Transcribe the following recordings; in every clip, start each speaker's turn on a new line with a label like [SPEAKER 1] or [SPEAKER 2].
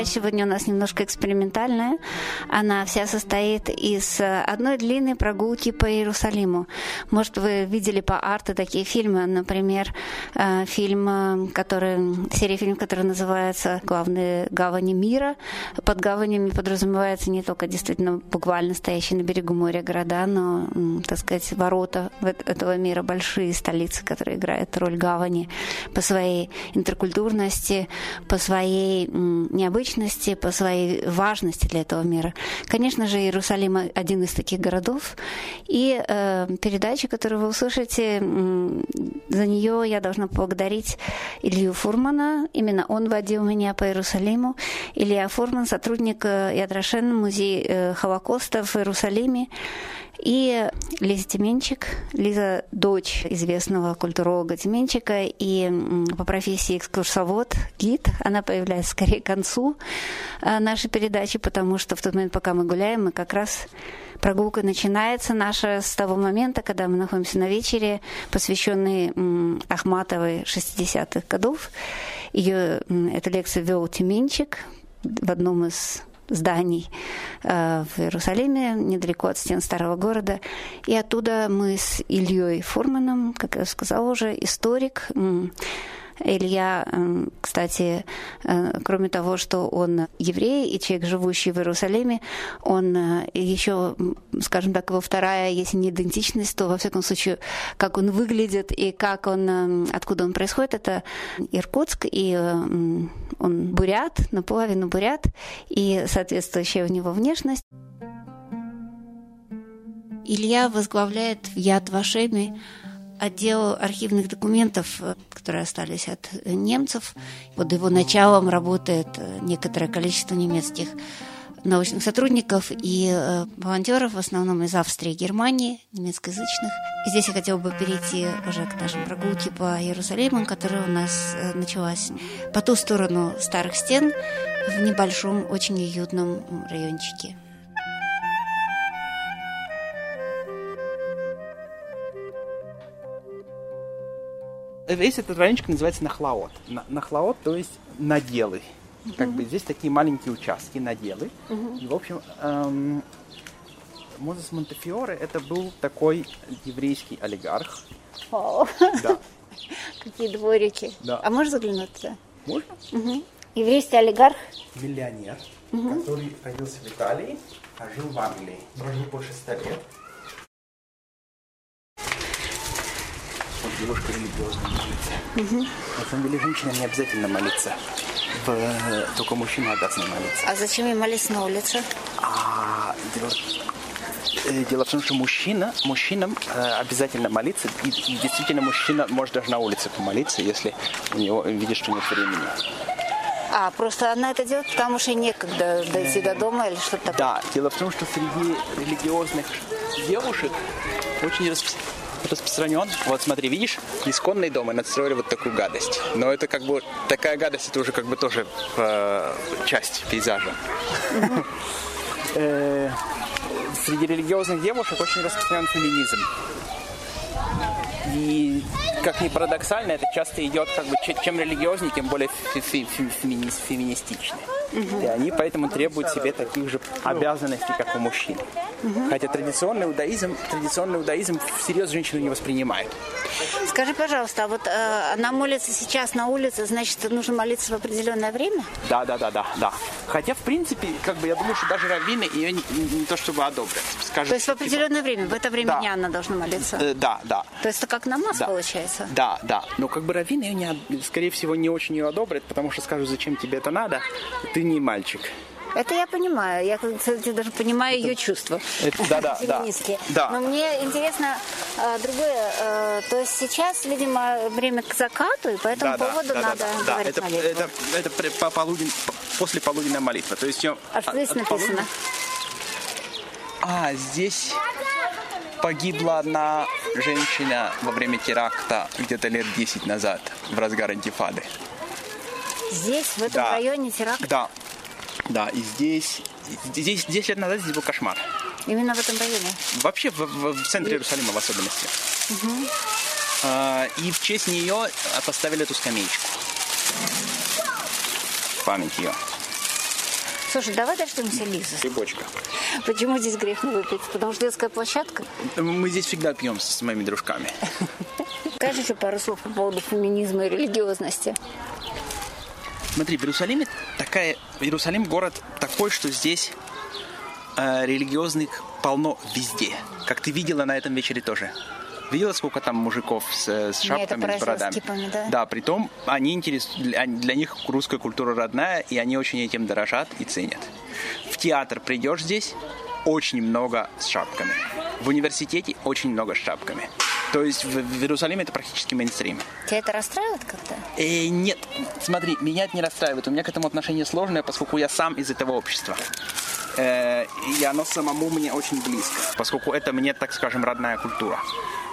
[SPEAKER 1] передача сегодня у нас немножко экспериментальная. Она вся состоит из одной длинной прогулки по Иерусалиму. Может, вы видели по арту такие фильмы, например, э, фильм, э, который, серия фильмов, который называется «Главные гавани мира». Под гаванями подразумевается не только действительно буквально стоящие на берегу моря города, но, так сказать, ворота этого мира, большие столицы, которые играют роль гавани по своей интеркультурности, по своей необычности, по своей важности для этого мира. Конечно же, Иерусалим один из таких городов. И э, передача, которую вы услышите, за нее я должна поблагодарить Илью Фурмана. Именно он водил меня по Иерусалиму. Илья Фурман, сотрудник э, Ядрашен, музей э, Холокоста в Иерусалиме. И Лиза Тименчик, Лиза дочь известного культуролога Тименчика и по профессии экскурсовод, гид. Она появляется скорее к концу нашей передачи, потому что в тот момент, пока мы гуляем, мы как раз прогулка начинается наша с того момента, когда мы находимся на вечере, посвященной Ахматовой 60-х годов. Ее, эту лекцию вел Тименчик в одном из зданий э, в Иерусалиме, недалеко от стен старого города. И оттуда мы с Ильей Фурманом, как я сказала уже, историк, Илья, эм, кстати, э, кроме того, что он еврей и человек, живущий в Иерусалиме, он э, еще, скажем так, его вторая, если не идентичность, то, во всяком случае, как он выглядит и как он, эм, откуда он происходит, это Иркутск, и э, он бурят, наполовину бурят, и соответствующая у него внешность. Илья возглавляет в Яд Вашеми отдел архивных документов, э, которые остались от немцев. Под его началом работает э, некоторое количество немецких научных сотрудников и э, волонтеров, в основном из Австрии и Германии, немецкоязычных. И здесь я хотела бы перейти уже к нашей прогулке по Иерусалиму, которая у нас э, началась по ту сторону старых стен в небольшом, очень уютном райончике.
[SPEAKER 2] Весь этот райончик называется Нахлаот. Нахлаот, то есть наделы. Uh-huh. Как бы здесь такие маленькие участки, наделы. Uh-huh. И, в общем, эм, Мозес Монтефиоре это был такой еврейский олигарх.
[SPEAKER 1] О, да. Какие дворики. Да. А можешь заглянуть туда?
[SPEAKER 2] Можно.
[SPEAKER 1] Угу. Еврейский олигарх.
[SPEAKER 2] Миллионер, угу. который родился в Италии, а жил в Англии. Прожил больше ста лет. Девушка религиозная молится. Угу. На самом деле женщина не обязательно молиться. В, только мужчина обязан молиться.
[SPEAKER 1] А зачем им молиться на улице?
[SPEAKER 2] А, дело, э, дело в том, что мужчина, мужчинам э, обязательно молиться. И, и действительно мужчина может даже на улице помолиться, если у него видит, что нет времени.
[SPEAKER 1] А, просто она это делает, потому что некогда дойти до дома или что-то такое?
[SPEAKER 2] Да, дело в том, что среди религиозных девушек очень распространено распространен. Вот смотри, видишь, исконные дома надстроили вот такую гадость. Но это как бы такая гадость, это уже как бы тоже э, часть пейзажа. Э, среди религиозных девушек очень распространен феминизм. И как ни парадоксально, это часто идет как бы чем религиознее, тем более феминистичны. Угу. И они поэтому требуют себе таких же обязанностей, как у мужчин. Угу. Хотя традиционный иудаизм, традиционный иудаизм всерьез женщину не воспринимает.
[SPEAKER 1] Скажи, пожалуйста, а вот э, она молится сейчас на улице, значит, нужно молиться в определенное время?
[SPEAKER 2] Да, да, да, да, да. Хотя, в принципе, как бы я думаю, что даже раввины ее не, не то чтобы одобрят.
[SPEAKER 1] Скажут, То есть в определенное типа, время, в это время да. дня она должна молиться?
[SPEAKER 2] Э, да, да.
[SPEAKER 1] То есть это как намаз да. получается?
[SPEAKER 2] Да, да. Но как бы раввины ее, не, скорее всего, не очень ее одобрят, потому что скажут, зачем тебе это надо, ты не мальчик.
[SPEAKER 1] Это я понимаю. Я, кстати, даже понимаю ее чувства.
[SPEAKER 2] Это, да, да, да,
[SPEAKER 1] да. Но мне интересно а, другое. А, то есть сейчас, видимо, время к закату, и по этому да, поводу да, надо да, да, говорить
[SPEAKER 2] это, молитву. Это, это, это полуден, после полуденная молитва. То есть,
[SPEAKER 1] а что здесь написано? Полуден...
[SPEAKER 2] А, здесь погибла одна женщина во время теракта где-то лет 10 назад, в разгар антифады.
[SPEAKER 1] Здесь, в этом да. районе теракт?
[SPEAKER 2] Да, да, и здесь, здесь 10 лет назад здесь был кошмар.
[SPEAKER 1] Именно в этом районе?
[SPEAKER 2] Вообще в, в, в центре Иерусалима в особенности. Угу. А, и в честь нее поставили эту скамеечку. В память ее.
[SPEAKER 1] Слушай, давай дождемся Лизы.
[SPEAKER 2] Грибочка.
[SPEAKER 1] Почему здесь грех не выпить? Потому что детская площадка?
[SPEAKER 2] Мы здесь всегда пьем с моими дружками.
[SPEAKER 1] Скажи еще пару слов по поводу феминизма и религиозности.
[SPEAKER 2] Смотри, в Иерусалиме такая... Иерусалим город такой, что здесь э, религиозных полно везде. Как ты видела на этом вечере тоже. Видела, сколько там мужиков с, с шапками,
[SPEAKER 1] это
[SPEAKER 2] с бородами?
[SPEAKER 1] с кипами, да?
[SPEAKER 2] Да, притом они интерес... для, для них русская культура родная, и они очень этим дорожат и ценят. В театр придешь здесь, очень много с шапками. В университете очень много с шапками. То есть в, в Иерусалиме это практически мейнстрим.
[SPEAKER 1] Тебя это расстраивает как-то?
[SPEAKER 2] Э, нет, смотри, меня это не расстраивает. У меня к этому отношение сложное, поскольку я сам из этого общества. Э, и оно самому мне очень близко, поскольку это мне, так скажем, родная культура.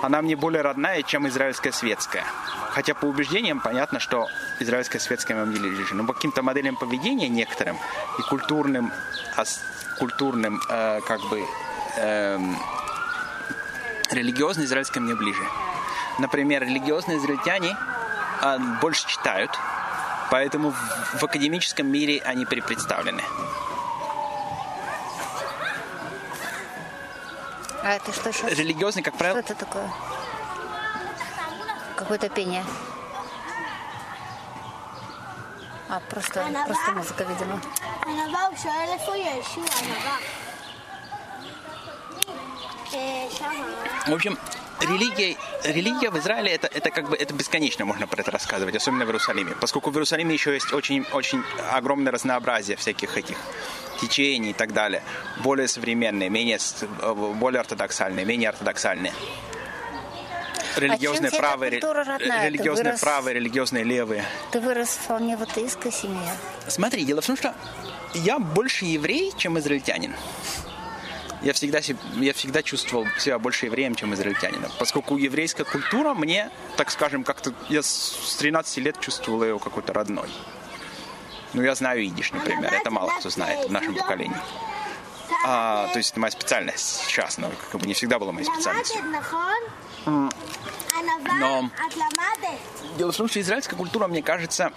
[SPEAKER 2] Она мне более родная, чем израильская светская. Хотя по убеждениям понятно, что израильская светская деле лежит. Но по каким-то моделям поведения некоторым и культурным, культурным э, как бы э, религиозно израильское мне ближе. Например, религиозные израильтяне э, больше читают, поэтому в, академическом мире они перепредставлены.
[SPEAKER 1] А это что еще?
[SPEAKER 2] Религиозный, как правило...
[SPEAKER 1] Что это такое? Какое-то пение. А, просто, просто музыка, видимо.
[SPEAKER 2] В общем, религия, религия в Израиле это, это как бы это бесконечно можно про это рассказывать, особенно в Иерусалиме, поскольку в Иерусалиме еще есть очень, очень огромное разнообразие всяких этих течений и так далее, более современные, менее, более ортодоксальные, менее ортодоксальные. Религиозные
[SPEAKER 1] а
[SPEAKER 2] правые, религиозные
[SPEAKER 1] вырос...
[SPEAKER 2] правые, религиозные левые.
[SPEAKER 1] Ты вырос вполне в атеистской семье.
[SPEAKER 2] Смотри, дело в том, что я больше еврей, чем израильтянин я всегда, я всегда чувствовал себя больше евреем, чем израильтянином. Поскольку еврейская культура мне, так скажем, как-то я с 13 лет чувствовал ее какой-то родной. Ну, я знаю идиш, например. Это мало кто знает в нашем поколении. А, то есть это моя специальность сейчас, но как бы не всегда была моей специальностью. Но дело в том, что израильская культура, мне кажется,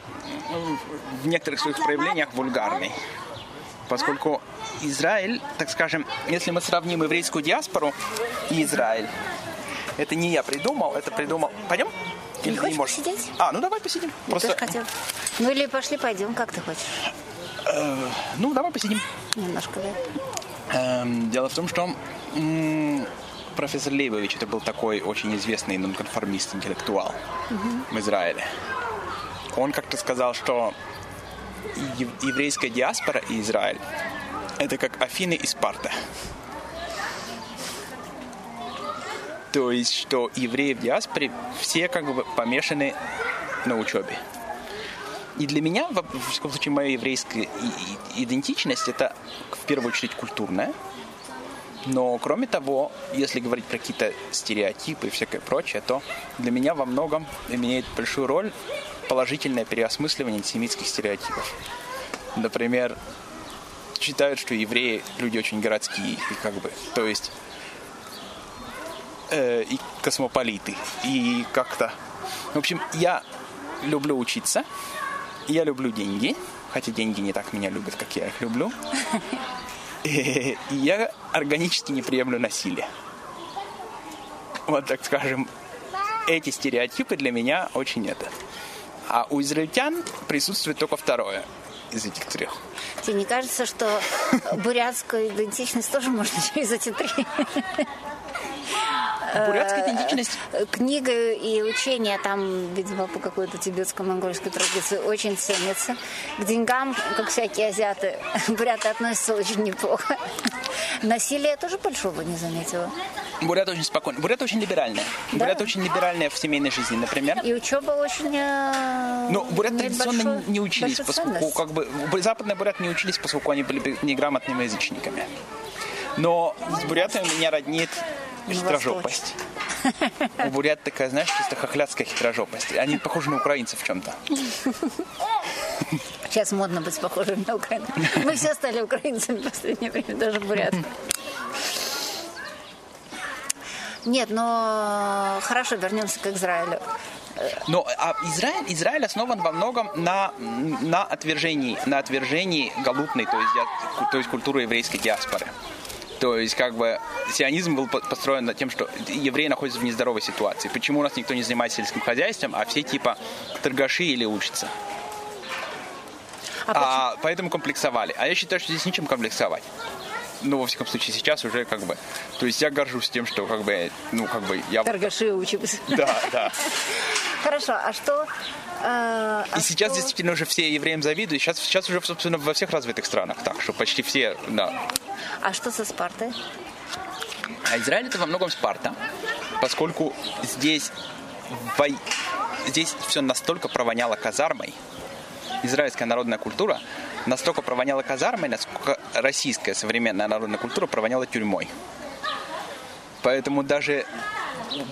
[SPEAKER 2] в некоторых своих проявлениях вульгарной поскольку Израиль, так скажем, если мы сравним еврейскую диаспору и Израиль, это не я придумал, это придумал... Пойдем?
[SPEAKER 1] Или не хочешь можешь? посидеть?
[SPEAKER 2] А, ну давай посидим.
[SPEAKER 1] Я Просто... тоже хотел. Ну или пошли пойдем, как ты хочешь?
[SPEAKER 2] Э, ну, давай посидим.
[SPEAKER 1] Немножко, да.
[SPEAKER 2] Э, дело в том, что м- профессор Лейбович это был такой очень известный нонконформист, интеллектуал угу. в Израиле. Он как-то сказал, что еврейская диаспора и Израиль – это как Афины и Спарта. То есть, что евреи в диаспоре все как бы помешаны на учебе. И для меня, в, в случае, моя еврейская идентичность – это в первую очередь культурная. Но, кроме того, если говорить про какие-то стереотипы и всякое прочее, то для меня во многом имеет большую роль положительное переосмысливание антисемитских стереотипов. Например, считают, что евреи люди очень городские, и как бы, то есть э, и космополиты, и как-то. В общем, я люблю учиться, я люблю деньги, хотя деньги не так меня любят, как я их люблю. И я органически не приемлю насилие. Вот так скажем, эти стереотипы для меня очень это. А у израильтян присутствует только второе из этих трех.
[SPEAKER 1] Тебе не кажется, что бурятскую идентичность тоже можно через эти три?
[SPEAKER 2] Бурятская идентичность?
[SPEAKER 1] Э, книга и учение там, видимо, по какой-то тибетско-монгольской традиции очень ценится. К деньгам, как всякие азиаты, буряты относятся очень неплохо. Насилие тоже большого не заметила.
[SPEAKER 2] Бурят очень спокойный. Бурят очень либеральная. Да? Бурят очень либеральная в семейной жизни, например.
[SPEAKER 1] И учеба очень... Э,
[SPEAKER 2] ну, бурят традиционно большой, не учились, поскольку как бы западные бурят не учились, поскольку они были неграмотными язычниками. Но с бурятами меня роднит хитрожопость. У бурят такая, знаешь, чисто хохлядская хитрожопость. Они похожи на украинцев в чем-то.
[SPEAKER 1] Сейчас модно быть похожим на украинцев. Мы все стали украинцами в последнее время, даже буряты. Нет, но хорошо, вернемся к Израилю.
[SPEAKER 2] Но а Израиль, Израиль основан во многом на, на отвержении, на отвержении галутной, то есть, то есть культуры еврейской диаспоры. То есть, как бы, сионизм был построен над тем, что евреи находятся в нездоровой ситуации. Почему у нас никто не занимается сельским хозяйством, а все типа торгаши или учатся? А, а поэтому комплексовали. А я считаю, что здесь нечем комплексовать ну, во всяком случае, сейчас уже как бы... То есть я горжусь тем, что как бы, ну, как бы я...
[SPEAKER 1] Торгаши учимся.
[SPEAKER 2] Да, да.
[SPEAKER 1] Хорошо, а что...
[SPEAKER 2] А и сейчас что... действительно уже все евреям завидуют. Сейчас, сейчас уже, собственно, во всех развитых странах так, что почти все, да.
[SPEAKER 1] А что со Спартой?
[SPEAKER 2] А Израиль это во многом Спарта, поскольку здесь, во... здесь все настолько провоняло казармой, израильская народная культура настолько провоняла казармой, насколько российская современная народная культура провоняла тюрьмой. Поэтому даже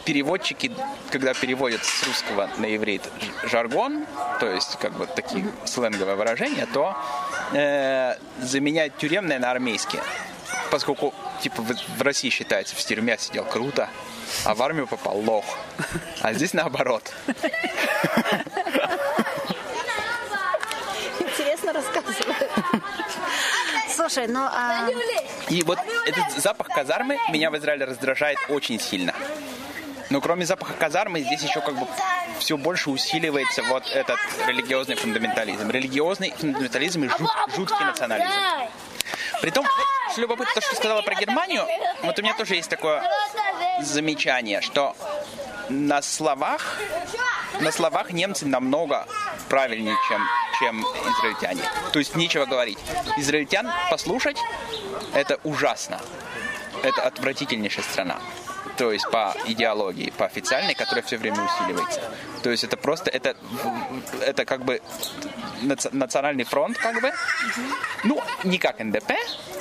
[SPEAKER 2] переводчики, когда переводят с русского на иврит жаргон, то есть как бы такие сленговые выражения, то э, заменяют тюремное на армейские. Поскольку типа в, в России считается, в тюрьме сидел круто, а в армию попал лох. А здесь наоборот.
[SPEAKER 1] Интересно рассказывает. Слушай, ну... А...
[SPEAKER 2] И вот этот запах казармы меня в Израиле раздражает очень сильно. Но кроме запаха казармы, здесь еще как бы все больше усиливается вот этот религиозный фундаментализм. Религиозный фундаментализм и жут, жуткий национализм. Притом, что любопытно, то, что сказала про Германию, вот у меня тоже есть такое замечание, что на словах, на словах немцы намного правильнее, чем, чем израильтяне. То есть нечего говорить. Израильтян послушать – это ужасно. Это отвратительнейшая страна то есть по идеологии, по официальной, которая все время усиливается. То есть это просто, это, это как бы национальный фронт, как бы, ну, не как НДП,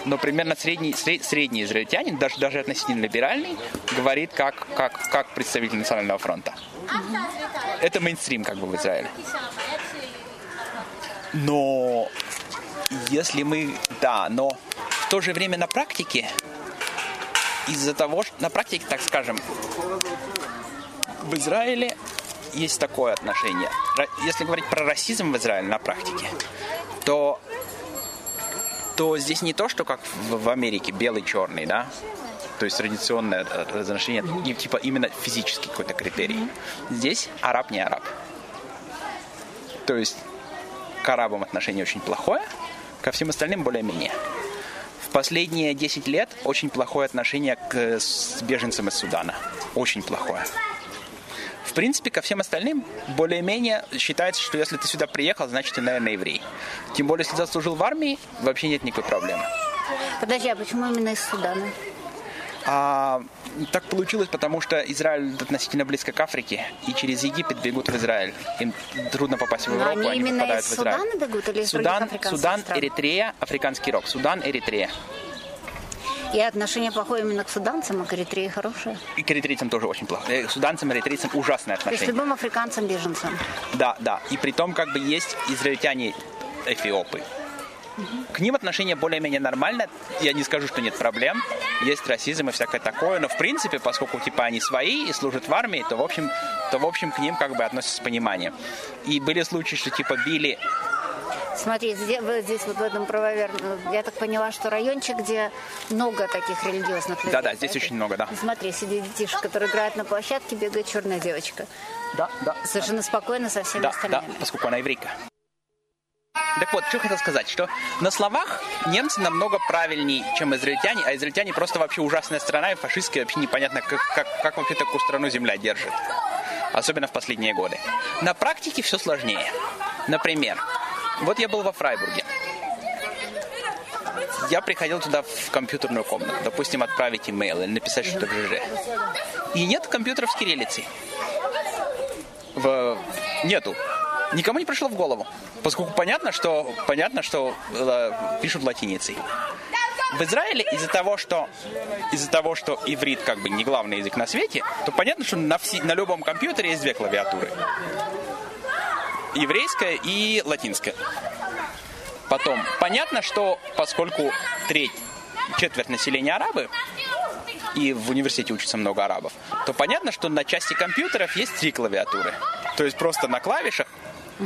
[SPEAKER 2] но примерно средний, сред, средний израильтянин, даже, даже относительно либеральный, говорит как, как, как представитель национального фронта. Это мейнстрим как бы в Израиле. Но если мы, да, но в то же время на практике из-за того, что на практике, так скажем, в Израиле есть такое отношение. Если говорить про расизм в Израиле на практике, то, то здесь не то, что как в, в Америке белый-черный, да, то есть традиционное отношение, и, типа именно физический какой-то критерий. Здесь араб не араб. То есть к арабам отношение очень плохое, ко всем остальным более-менее. В последние 10 лет очень плохое отношение к беженцам из Судана. Очень плохое. В принципе, ко всем остальным более-менее считается, что если ты сюда приехал, значит ты, наверное, еврей. Тем более, если заслужил в армии, вообще нет никакой проблемы.
[SPEAKER 1] Подожди, а почему именно из Судана?
[SPEAKER 2] А, так получилось, потому что Израиль относительно близко к Африке, и через Египет бегут в Израиль. Им трудно попасть в Европу,
[SPEAKER 1] они,
[SPEAKER 2] они
[SPEAKER 1] именно
[SPEAKER 2] попадают
[SPEAKER 1] из
[SPEAKER 2] в Израиль.
[SPEAKER 1] Судана бегут или из
[SPEAKER 2] Судан, Судан,
[SPEAKER 1] стран?
[SPEAKER 2] Эритрея, африканский рок. Судан, Эритрея.
[SPEAKER 1] И отношение плохое именно к суданцам, а к Эритрее хорошее?
[SPEAKER 2] И к эритрейцам тоже очень плохо. К суданцам, эритрейцам ужасное отношение.
[SPEAKER 1] То есть любым африканцам, беженцам?
[SPEAKER 2] Да, да. И при том, как бы есть израильтяне эфиопы. К ним отношение более-менее нормально. Я не скажу, что нет проблем. Есть расизм и всякое такое. Но в принципе, поскольку типа они свои и служат в армии, то в общем, то в общем к ним как бы относятся с пониманием. И были случаи, что типа били
[SPEAKER 1] Смотри, здесь, вот здесь вот в этом правоверном, я так поняла, что райончик, где много таких религиозных людей.
[SPEAKER 2] Да-да, здесь очень много, да.
[SPEAKER 1] Смотри, сидит детишек, который играет на площадке, бегает черная девочка.
[SPEAKER 2] Да, да.
[SPEAKER 1] Совершенно спокойно со всеми
[SPEAKER 2] да,
[SPEAKER 1] остальными.
[SPEAKER 2] Да, поскольку она еврейка. Так вот, что хотел сказать, что на словах немцы намного правильнее, чем израильтяне, а израильтяне просто вообще ужасная страна и фашистская, вообще непонятно, как, как, как вообще такую страну земля держит. Особенно в последние годы. На практике все сложнее. Например, вот я был во Фрайбурге. Я приходил туда в компьютерную комнату, допустим, отправить имейл или написать что-то в ЖЖ. И нет компьютеров с кириллицей. В... Нету. Никому не пришло в голову. Поскольку понятно, что, понятно, что э, пишут латиницей. В Израиле из-за того, что из-за того, что иврит как бы не главный язык на свете, то понятно, что на, все, на любом компьютере есть две клавиатуры. Еврейская и латинская. Потом, понятно, что поскольку треть, четверть населения арабы, и в университете учатся много арабов, то понятно, что на части компьютеров есть три клавиатуры. То есть просто на клавишах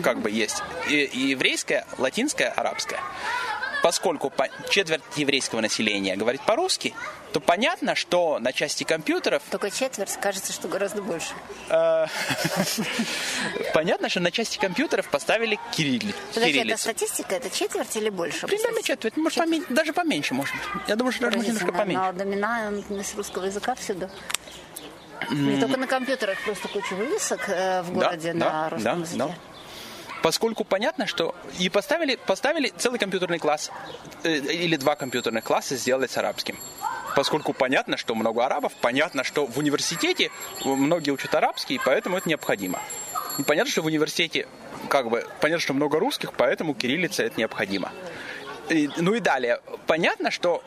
[SPEAKER 2] как бы есть и, еврейская, латинская, арабская. Поскольку по, четверть еврейского населения говорит по-русски, то понятно, что на части компьютеров...
[SPEAKER 1] Только четверть, кажется, что гораздо больше.
[SPEAKER 2] Э, понятно, что на части компьютеров поставили кириллицу.
[SPEAKER 1] Подожди, это статистика, это четверть или больше?
[SPEAKER 2] Примерно четверть, может, даже поменьше, может быть. Я думаю, что даже немножко поменьше.
[SPEAKER 1] Но доминантность русского языка всюду. Не только на компьютерах, просто куча вывесок э, в городе на русском языке.
[SPEAKER 2] Поскольку понятно, что и поставили, поставили целый компьютерный класс э, или два компьютерных класса сделать с арабским. Поскольку понятно, что много арабов, понятно, что в университете многие учат арабский, поэтому это необходимо. Понятно, что в университете как бы понятно, что много русских, поэтому кириллица это необходимо. И, ну и далее, понятно, что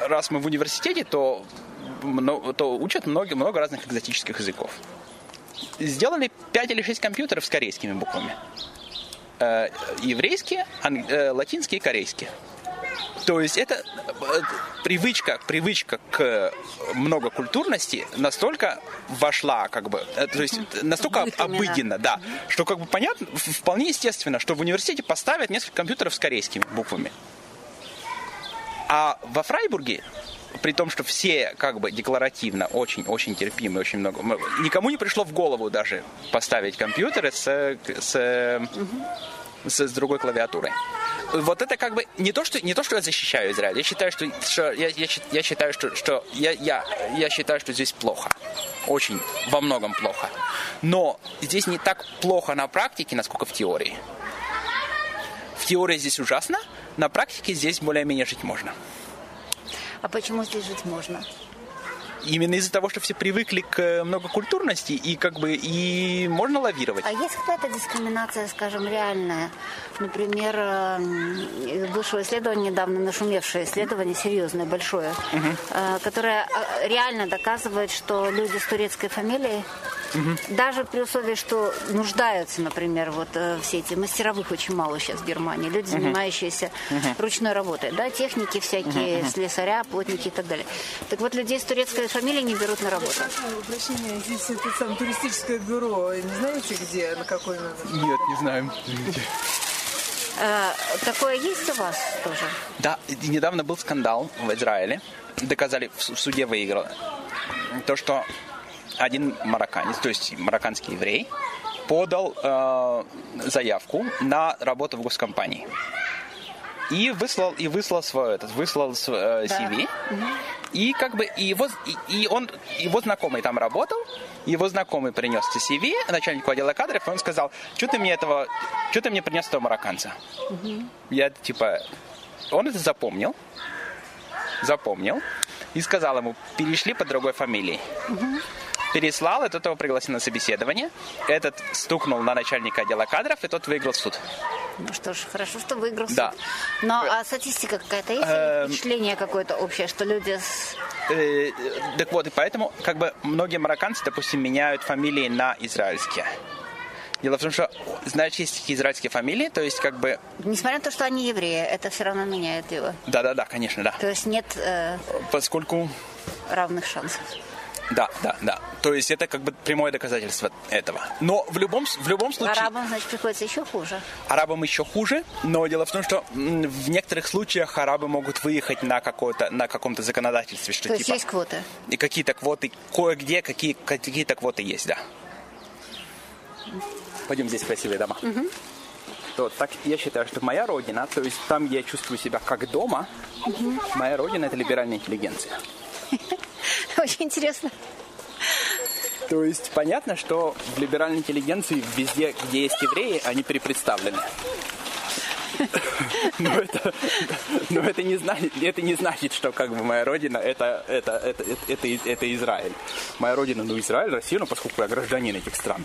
[SPEAKER 2] раз мы в университете, то, то учат много, много разных экзотических языков. Сделали 5 или 6 компьютеров с корейскими буквами. Э, еврейские, э, латинские и корейские. То есть это э, привычка, привычка к многокультурности настолько вошла, как бы, то есть настолько обыденно, да, что как бы понятно, вполне естественно, что в университете поставят несколько компьютеров с корейскими буквами. А во Фрайбурге при том, что все как бы декларативно очень-очень терпимы, очень много. Никому не пришло в голову даже поставить компьютеры с, с, с, с другой клавиатурой. Вот это как бы не то, что, не то, что я защищаю Израиль. Я считаю, что, что я, я, я считаю, что, что я, я, я считаю, что здесь плохо. Очень во многом плохо. Но здесь не так плохо на практике, насколько в теории. В теории здесь ужасно, на практике здесь более-менее жить можно.
[SPEAKER 1] А почему здесь жить можно?
[SPEAKER 2] Именно из-за того, что все привыкли к многокультурности и как бы и можно лавировать.
[SPEAKER 1] А есть какая-то дискриминация, скажем, реальная? Например, вышло исследование недавно, нашумевшее исследование, серьезное, большое, угу. которое э, реально доказывает, что люди с турецкой фамилией Угу. Даже при условии, что нуждаются, например, вот э, все эти мастеровых очень мало сейчас в Германии, люди, угу. занимающиеся угу. ручной работой, да, техники всякие, угу. слесаря, плотники и так далее. Так вот, людей с турецкой фамилией не берут на работу.
[SPEAKER 3] Прощение, здесь это сам туристическое бюро, не знаете где, на какой номер?
[SPEAKER 2] Нет, не знаем.
[SPEAKER 1] Э, такое есть у вас тоже?
[SPEAKER 2] Да, недавно был скандал в Израиле. Доказали, в суде выиграл. То, что один марокканец, то есть марокканский еврей, подал э, заявку на работу в госкомпании. И выслал, и выслал свой этот, выслал э, CV. Да. И как бы и его, и, и он, его знакомый там работал, его знакомый принес CV начальнику отдела кадров, и он сказал, что ты мне этого, что ты мне принес этого марокканца? Угу. Я типа, он это запомнил, запомнил, и сказал ему, перешли по другой фамилии. Угу переслал, и тот его пригласил на собеседование. Этот стукнул на начальника отдела кадров, и тот выиграл суд.
[SPEAKER 1] Ну что ж, хорошо, что выиграл суд.
[SPEAKER 2] Да.
[SPEAKER 1] Но а статистика какая-то есть? Эм... Впечатление какое-то общее, что люди с...
[SPEAKER 2] Э, так вот, и поэтому как бы многие марокканцы, допустим, меняют фамилии на израильские. Дело в том, что, знаешь, есть израильские фамилии, то есть как бы...
[SPEAKER 1] Несмотря на то, что они евреи, это все равно меняет его.
[SPEAKER 2] Да-да-да, конечно, да.
[SPEAKER 1] То есть нет... Э...
[SPEAKER 2] Поскольку...
[SPEAKER 1] Равных шансов.
[SPEAKER 2] Да, да, да. То есть это как бы прямое доказательство этого. Но в любом, в любом случае...
[SPEAKER 1] Арабам, значит, приходится еще хуже.
[SPEAKER 2] Арабам еще хуже, но дело в том, что в некоторых случаях арабы могут выехать на, какое-то, на каком-то законодательстве. Что,
[SPEAKER 1] То
[SPEAKER 2] типа,
[SPEAKER 1] есть есть квоты?
[SPEAKER 2] И какие-то квоты, кое-где какие, какие-то квоты есть, да. Пойдем здесь красивые дома. Угу. То, так я считаю, что моя родина, то есть там я чувствую себя как дома, угу. моя родина это либеральная интеллигенция.
[SPEAKER 1] Очень интересно.
[SPEAKER 2] То есть понятно, что в либеральной интеллигенции везде, где есть евреи, они перепредставлены. Но это, но это, не, значит, это не значит, что как бы моя родина это, это, это, это, это, Израиль. Моя родина, ну, Израиль, Россия, ну, поскольку я гражданин этих стран.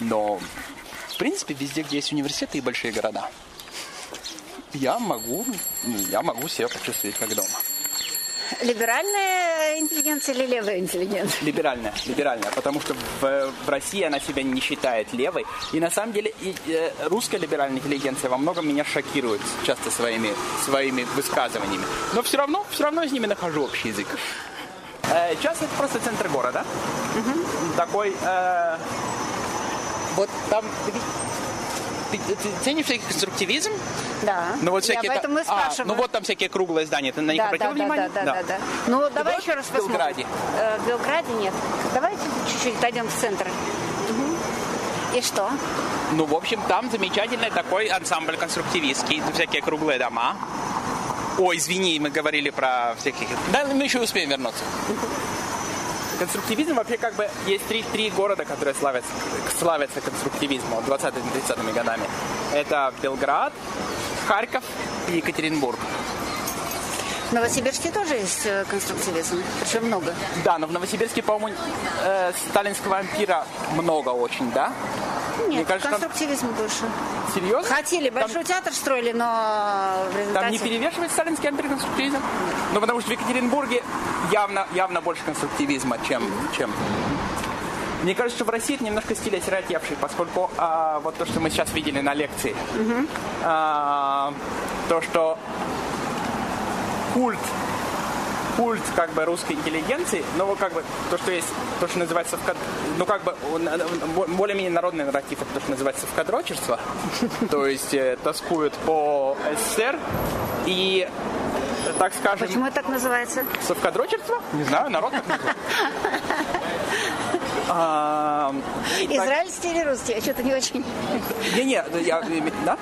[SPEAKER 2] Но, в принципе, везде, где есть университеты и большие города, я могу, я могу себя почувствовать как дома.
[SPEAKER 1] Либеральная интеллигенция или левая интеллигенция?
[SPEAKER 2] Либеральная, либеральная, потому что в, в России она себя не считает левой. И на самом деле и, э, русская либеральная интеллигенция во многом меня шокирует часто своими, своими высказываниями. Но все равно, все равно с ними нахожу общий язык. Э, сейчас это просто центр города. Угу. Такой... Э, вот там ты, ты ценишь всякий конструктивизм?
[SPEAKER 1] Да.
[SPEAKER 2] Ну вот всякие
[SPEAKER 1] Я поэтому и
[SPEAKER 2] та- а,
[SPEAKER 1] спрашиваю.
[SPEAKER 2] ну вот там всякие круглые здания. Ты на них
[SPEAKER 1] да,
[SPEAKER 2] обратил
[SPEAKER 1] да,
[SPEAKER 2] внимание?
[SPEAKER 1] Да, да, да, да. Ну, давай
[SPEAKER 2] была
[SPEAKER 1] еще раз
[SPEAKER 2] в
[SPEAKER 1] посмотрим.
[SPEAKER 2] Белграде?
[SPEAKER 1] Э, в Белграде нет. Давайте чуть-чуть отойдем в центр. Мгм. И что?
[SPEAKER 2] Ну, в общем, там замечательный такой ансамбль конструктивистский, всякие круглые дома. Ой, извини, мы говорили про всяких... Да, мы еще успеем вернуться. Конструктивизм вообще как бы есть три, три города, которые славятся, славятся конструктивизмом 20-30 годами. Это Белград, Харьков и Екатеринбург.
[SPEAKER 1] В Новосибирске тоже есть э, конструктивизм, причем много.
[SPEAKER 2] Да, но в Новосибирске, по-моему, э, сталинского ампира много очень, да?
[SPEAKER 1] Нет,
[SPEAKER 2] кажется, там-
[SPEAKER 1] конструктивизм больше.
[SPEAKER 2] Серьезно?
[SPEAKER 1] Хотели,
[SPEAKER 2] Там-
[SPEAKER 1] большой театр строили, но в результате...
[SPEAKER 2] Там не перевешивает сталинский антиконструктивизм? Ну, потому что в Екатеринбурге явно, явно больше конструктивизма, чем, чем... Мне кажется, что в России это немножко стиль осиротевший, поскольку а, вот то, что мы сейчас видели на лекции, а, то, что культ культ как бы русской интеллигенции, но вот как бы то, что есть, то, что называется в ну как бы э, бо- более-менее народный нарратив, это то, что называется в кадрочество, то есть э, тоскуют по СССР и э, так скажем,
[SPEAKER 1] Почему это так называется?
[SPEAKER 2] совкадрочерство? Не знаю, народ так называет. И так-
[SPEAKER 1] Израильский или русский? Я что-то не очень...
[SPEAKER 2] Не-не, я, да?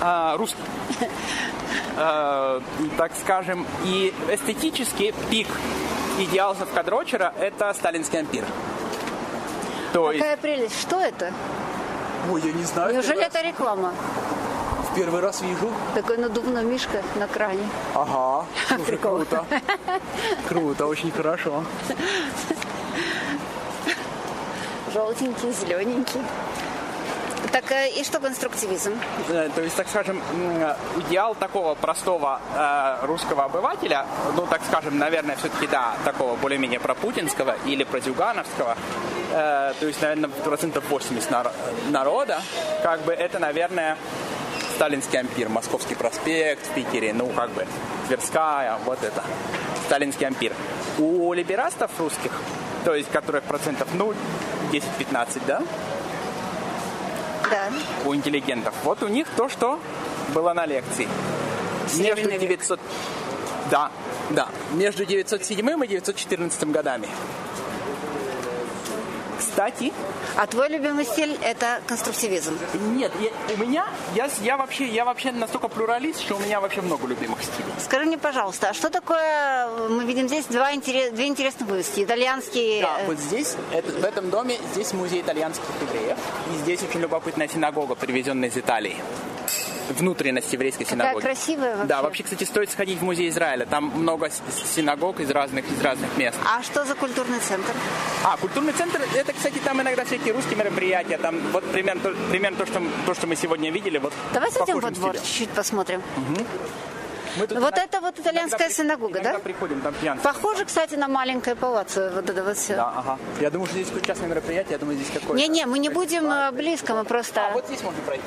[SPEAKER 2] А, русский. И, так скажем, и эстетически пик идеал Совкадрочера – это сталинский ампир. То есть,
[SPEAKER 1] Какая прелесть. Что это?
[SPEAKER 2] ой, я не знаю,
[SPEAKER 1] Неужели это реклама?
[SPEAKER 2] в первый раз вижу.
[SPEAKER 1] Такой надувной мишка на кране.
[SPEAKER 2] Ага, слушай, круто. Круто, очень хорошо.
[SPEAKER 1] Желтенький, зелененький. Так э, и что конструктивизм?
[SPEAKER 2] Э, То есть, так скажем, м, идеал такого простого э, русского обывателя, ну, так скажем, наверное, все-таки, да, такого более-менее пропутинского или прозюгановского, э, то есть, наверное, процентов 80 нар- народа, как бы это, наверное, сталинский ампир, Московский проспект в Питере, ну, как бы, Тверская, вот это, сталинский ампир. У либерастов русских, то есть, которых процентов, ну, 10-15, да,
[SPEAKER 1] Да.
[SPEAKER 2] у интеллигентов. Вот у них то, что было на лекции. Между
[SPEAKER 1] век.
[SPEAKER 2] 900... Да, да. Между 907 и 914 годами. Кстати,
[SPEAKER 1] А твой любимый стиль – это конструктивизм.
[SPEAKER 2] нет, я- у меня, я, я, вообще, я вообще настолько плюралист, что у меня вообще много любимых стилей.
[SPEAKER 1] Скажи мне, пожалуйста, а что такое, мы видим здесь два интерес, две интересных вывески. Итальянский...
[SPEAKER 2] Да,
[SPEAKER 1] э,
[SPEAKER 2] вот здесь, это- в этом доме, здесь музей итальянских евреев. И здесь очень любопытная синагога, привезенная из Италии. Внутренность еврейской синагоги.
[SPEAKER 1] красивая вообще.
[SPEAKER 2] Да, вообще, кстати, стоит сходить в музей Израиля. Там много синагог из разных, из разных мест.
[SPEAKER 1] А что за культурный центр?
[SPEAKER 2] А, культурный центр, это, кстати, там иногда всякие русские мероприятия. Там вот примерно, то- примерно то, что, то, что мы сегодня видели. Вот
[SPEAKER 1] Давай зайдем во двор, чуть-чуть посмотрим.
[SPEAKER 2] Мы тут
[SPEAKER 1] Вот это вот итальянская
[SPEAKER 2] иногда
[SPEAKER 1] синагога,
[SPEAKER 2] иногда
[SPEAKER 1] да?
[SPEAKER 2] приходим, там пьянство.
[SPEAKER 1] Похоже, кстати, на маленькое палаццо. Вот это вот все.
[SPEAKER 2] Да, ага. Я думаю, что здесь какое частное мероприятие, я думаю, здесь какое-то...
[SPEAKER 1] Не-не, мы не будем э, близко, мы просто...
[SPEAKER 2] А, вот здесь можно пройти.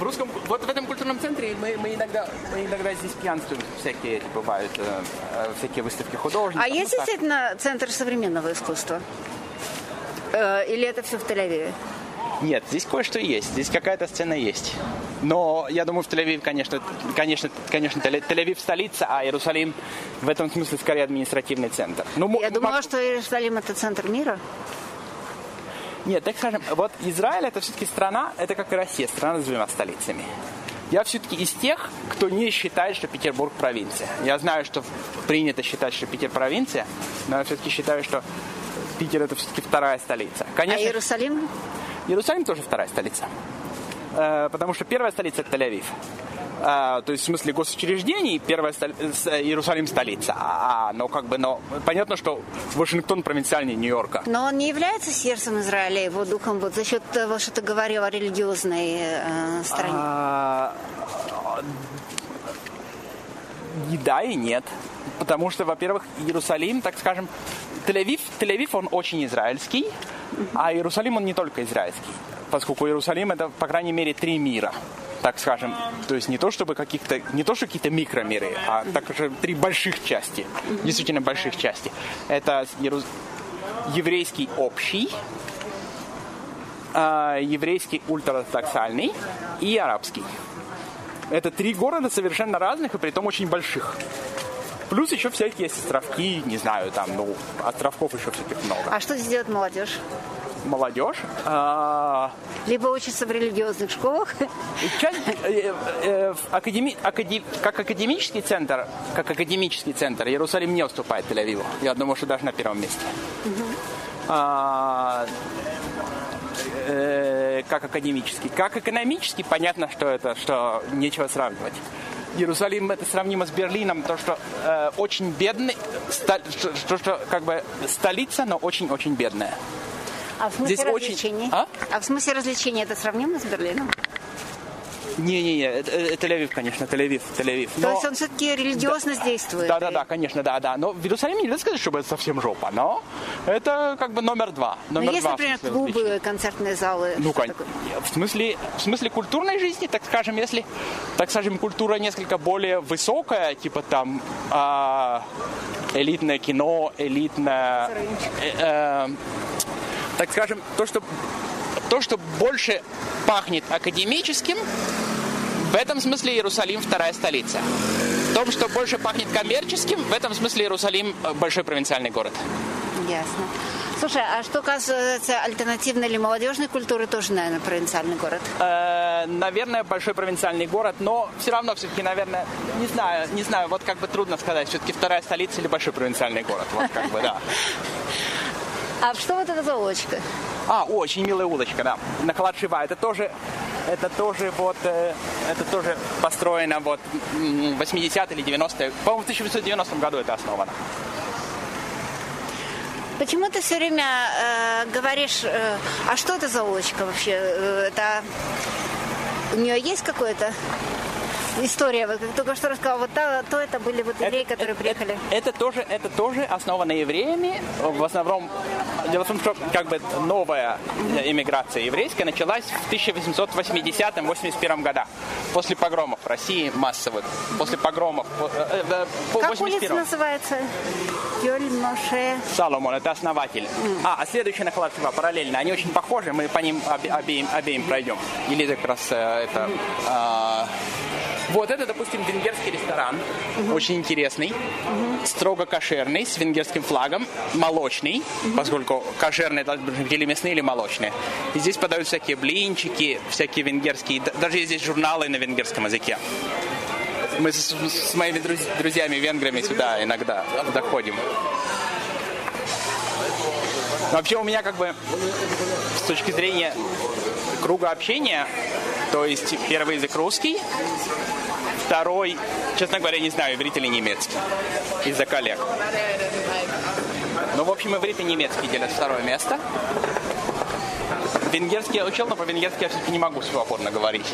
[SPEAKER 2] В русском, вот в этом культурном центре мы, мы иногда, мы иногда здесь пьянствуем, всякие эти бывают, э, э, всякие выставки художников.
[SPEAKER 1] А
[SPEAKER 2] ну,
[SPEAKER 1] есть
[SPEAKER 2] так.
[SPEAKER 1] действительно центр современного искусства? Э, Или это все в Тель-Авиве?
[SPEAKER 2] Нет, здесь кое-что есть, здесь какая-то сцена есть. Но я думаю, в Тель-Авиве, конечно, конечно, конечно, Тель- Тель-Авив столица, а Иерусалим в этом смысле скорее административный центр. Ну,
[SPEAKER 1] Я думала,
[SPEAKER 2] мо-
[SPEAKER 1] что Иерусалим это центр мира.
[SPEAKER 2] Нет, так скажем, вот Израиль это все-таки страна, это как и Россия, страна с двумя столицами. Я все-таки из тех, кто не считает, что Петербург провинция. Я знаю, что принято считать, что Питер провинция, но я все-таки считаю, что Питер это все-таки вторая столица.
[SPEAKER 1] А
[SPEAKER 2] Конечно,
[SPEAKER 1] Иерусалим?
[SPEAKER 2] Иерусалим тоже вторая столица. Э, Потому что первая столица это Тель-Авив. Э, То есть в смысле госучреждений первая столь- э, Иерусалим столица. А, но как бы, но понятно, что Вашингтон провинциальнее Нью-Йорка.
[SPEAKER 1] Но он не является сердцем Израиля, его духом, вот за счет того, что ты говорил о религиозной э, стороне.
[SPEAKER 2] А, И да, и нет. Потому что, во-первых, Иерусалим, так скажем, Тель-Авив, Тель-Авив, он очень израильский, а Иерусалим, он не только израильский. Поскольку Иерусалим это, по крайней мере, три мира так скажем, то есть не то чтобы каких-то, не то что какие-то микромиры, а так же три больших части, действительно больших части. Это Иерус- еврейский общий, а, еврейский ультраортодоксальный и арабский. Это три города совершенно разных и при том очень больших. Плюс еще всякие островки, не знаю, там, ну, островков еще всяких много.
[SPEAKER 1] А что здесь делает молодежь?
[SPEAKER 2] Молодежь. а,
[SPEAKER 1] Либо учится в религиозных школах,
[SPEAKER 2] э, э, академи- акаде- как академический центр, как академический центр, Иерусалим не уступает Тель-Авиву. Я думаю, что даже на первом месте. А, э, как академический. Как экономический, понятно, что это, что нечего сравнивать. Иерусалим это сравнимо с Берлином, то что э, очень бедный, ста- что, что, что как бы столица, но очень-очень бедная.
[SPEAKER 1] А в смысле
[SPEAKER 2] Здесь очень-
[SPEAKER 1] развлечений?
[SPEAKER 2] А?
[SPEAKER 1] в смысле развлечений это сравнимо с Берлином?
[SPEAKER 2] Не-не-не, это, это Тель-Авив, конечно, Тель-Авив, Тель-Авив.
[SPEAKER 1] То
[SPEAKER 2] Но-
[SPEAKER 1] есть он все-таки религиозно действует?
[SPEAKER 2] Да, да, да, конечно, да, да. Но в Иерусалиме нельзя сказать, чтобы это совсем жопа, но это как бы номер два.
[SPEAKER 1] Ну,
[SPEAKER 2] Номер
[SPEAKER 1] есть,
[SPEAKER 2] два
[SPEAKER 1] например,
[SPEAKER 2] смысле
[SPEAKER 1] клубы,
[SPEAKER 2] развлечений.
[SPEAKER 1] концертные залы.
[SPEAKER 2] Ну, кон- в смысле, в смысле культурной жизни, так скажем, если, так скажем, культура несколько более высокая, типа там а, элитное кино, элитное, э, э, так скажем, то, что то, что больше пахнет академическим, в этом смысле Иерусалим вторая столица. В том, что больше пахнет коммерческим, в этом смысле Иерусалим э, большой провинциальный город.
[SPEAKER 1] Ясно. Слушай, а что касается альтернативной или молодежной культуры, тоже, наверное, провинциальный город.
[SPEAKER 2] Э, наверное, большой провинциальный город, но все равно все-таки, наверное, не знаю, не знаю, вот как бы трудно сказать, все-таки вторая столица или большой провинциальный город, вот как бы, да.
[SPEAKER 1] А что вот это за улочка?
[SPEAKER 2] А, очень милая улочка, да, на Калашива. Это тоже, это тоже вот, э, это тоже построено вот м, 80 или 90-е, по-моему, в 1990 году это основано.
[SPEAKER 1] Почему ты все время э, говоришь, э, а что это за улочка вообще? Э, Это у нее есть какое-то история? Вот как только что рассказал, вот та- то это были вот евреи, которые приехали.
[SPEAKER 2] Это, тоже, это тоже основано евреями. В основном, дело в том, что как бы новая иммиграция еврейская началась в 1880-81 годах. После погромов в России массовых. После погромов. э, э, э, по
[SPEAKER 1] Как улица
[SPEAKER 2] 81
[SPEAKER 1] называется? Йоль Моше.
[SPEAKER 2] Саломон, это основатель. А, а следующая Нахалатшева параллельно. Они очень похожи, мы по ним обе- обеим, обеим пройдем. Или это как раз э, это... а, вот это, допустим, венгерский ресторан, очень интересный, строго кошерный, с венгерским флагом, молочный, поскольку кошерные должны быть или мясные, или молочные. И здесь подают всякие блинчики, всякие венгерские, даже есть здесь журналы на венгерском языке. Мы с, с моими друз- друзьями-венграми сюда иногда заходим. Вообще у меня как бы с точки зрения круга общения, то есть первый язык русский, второй, честно говоря, не знаю, иврит или немецкий, из-за коллег. Ну, в общем, иврит и немецкий делят второе место. Венгерский я учил, но по-венгерски я все-таки не могу свободно говорить.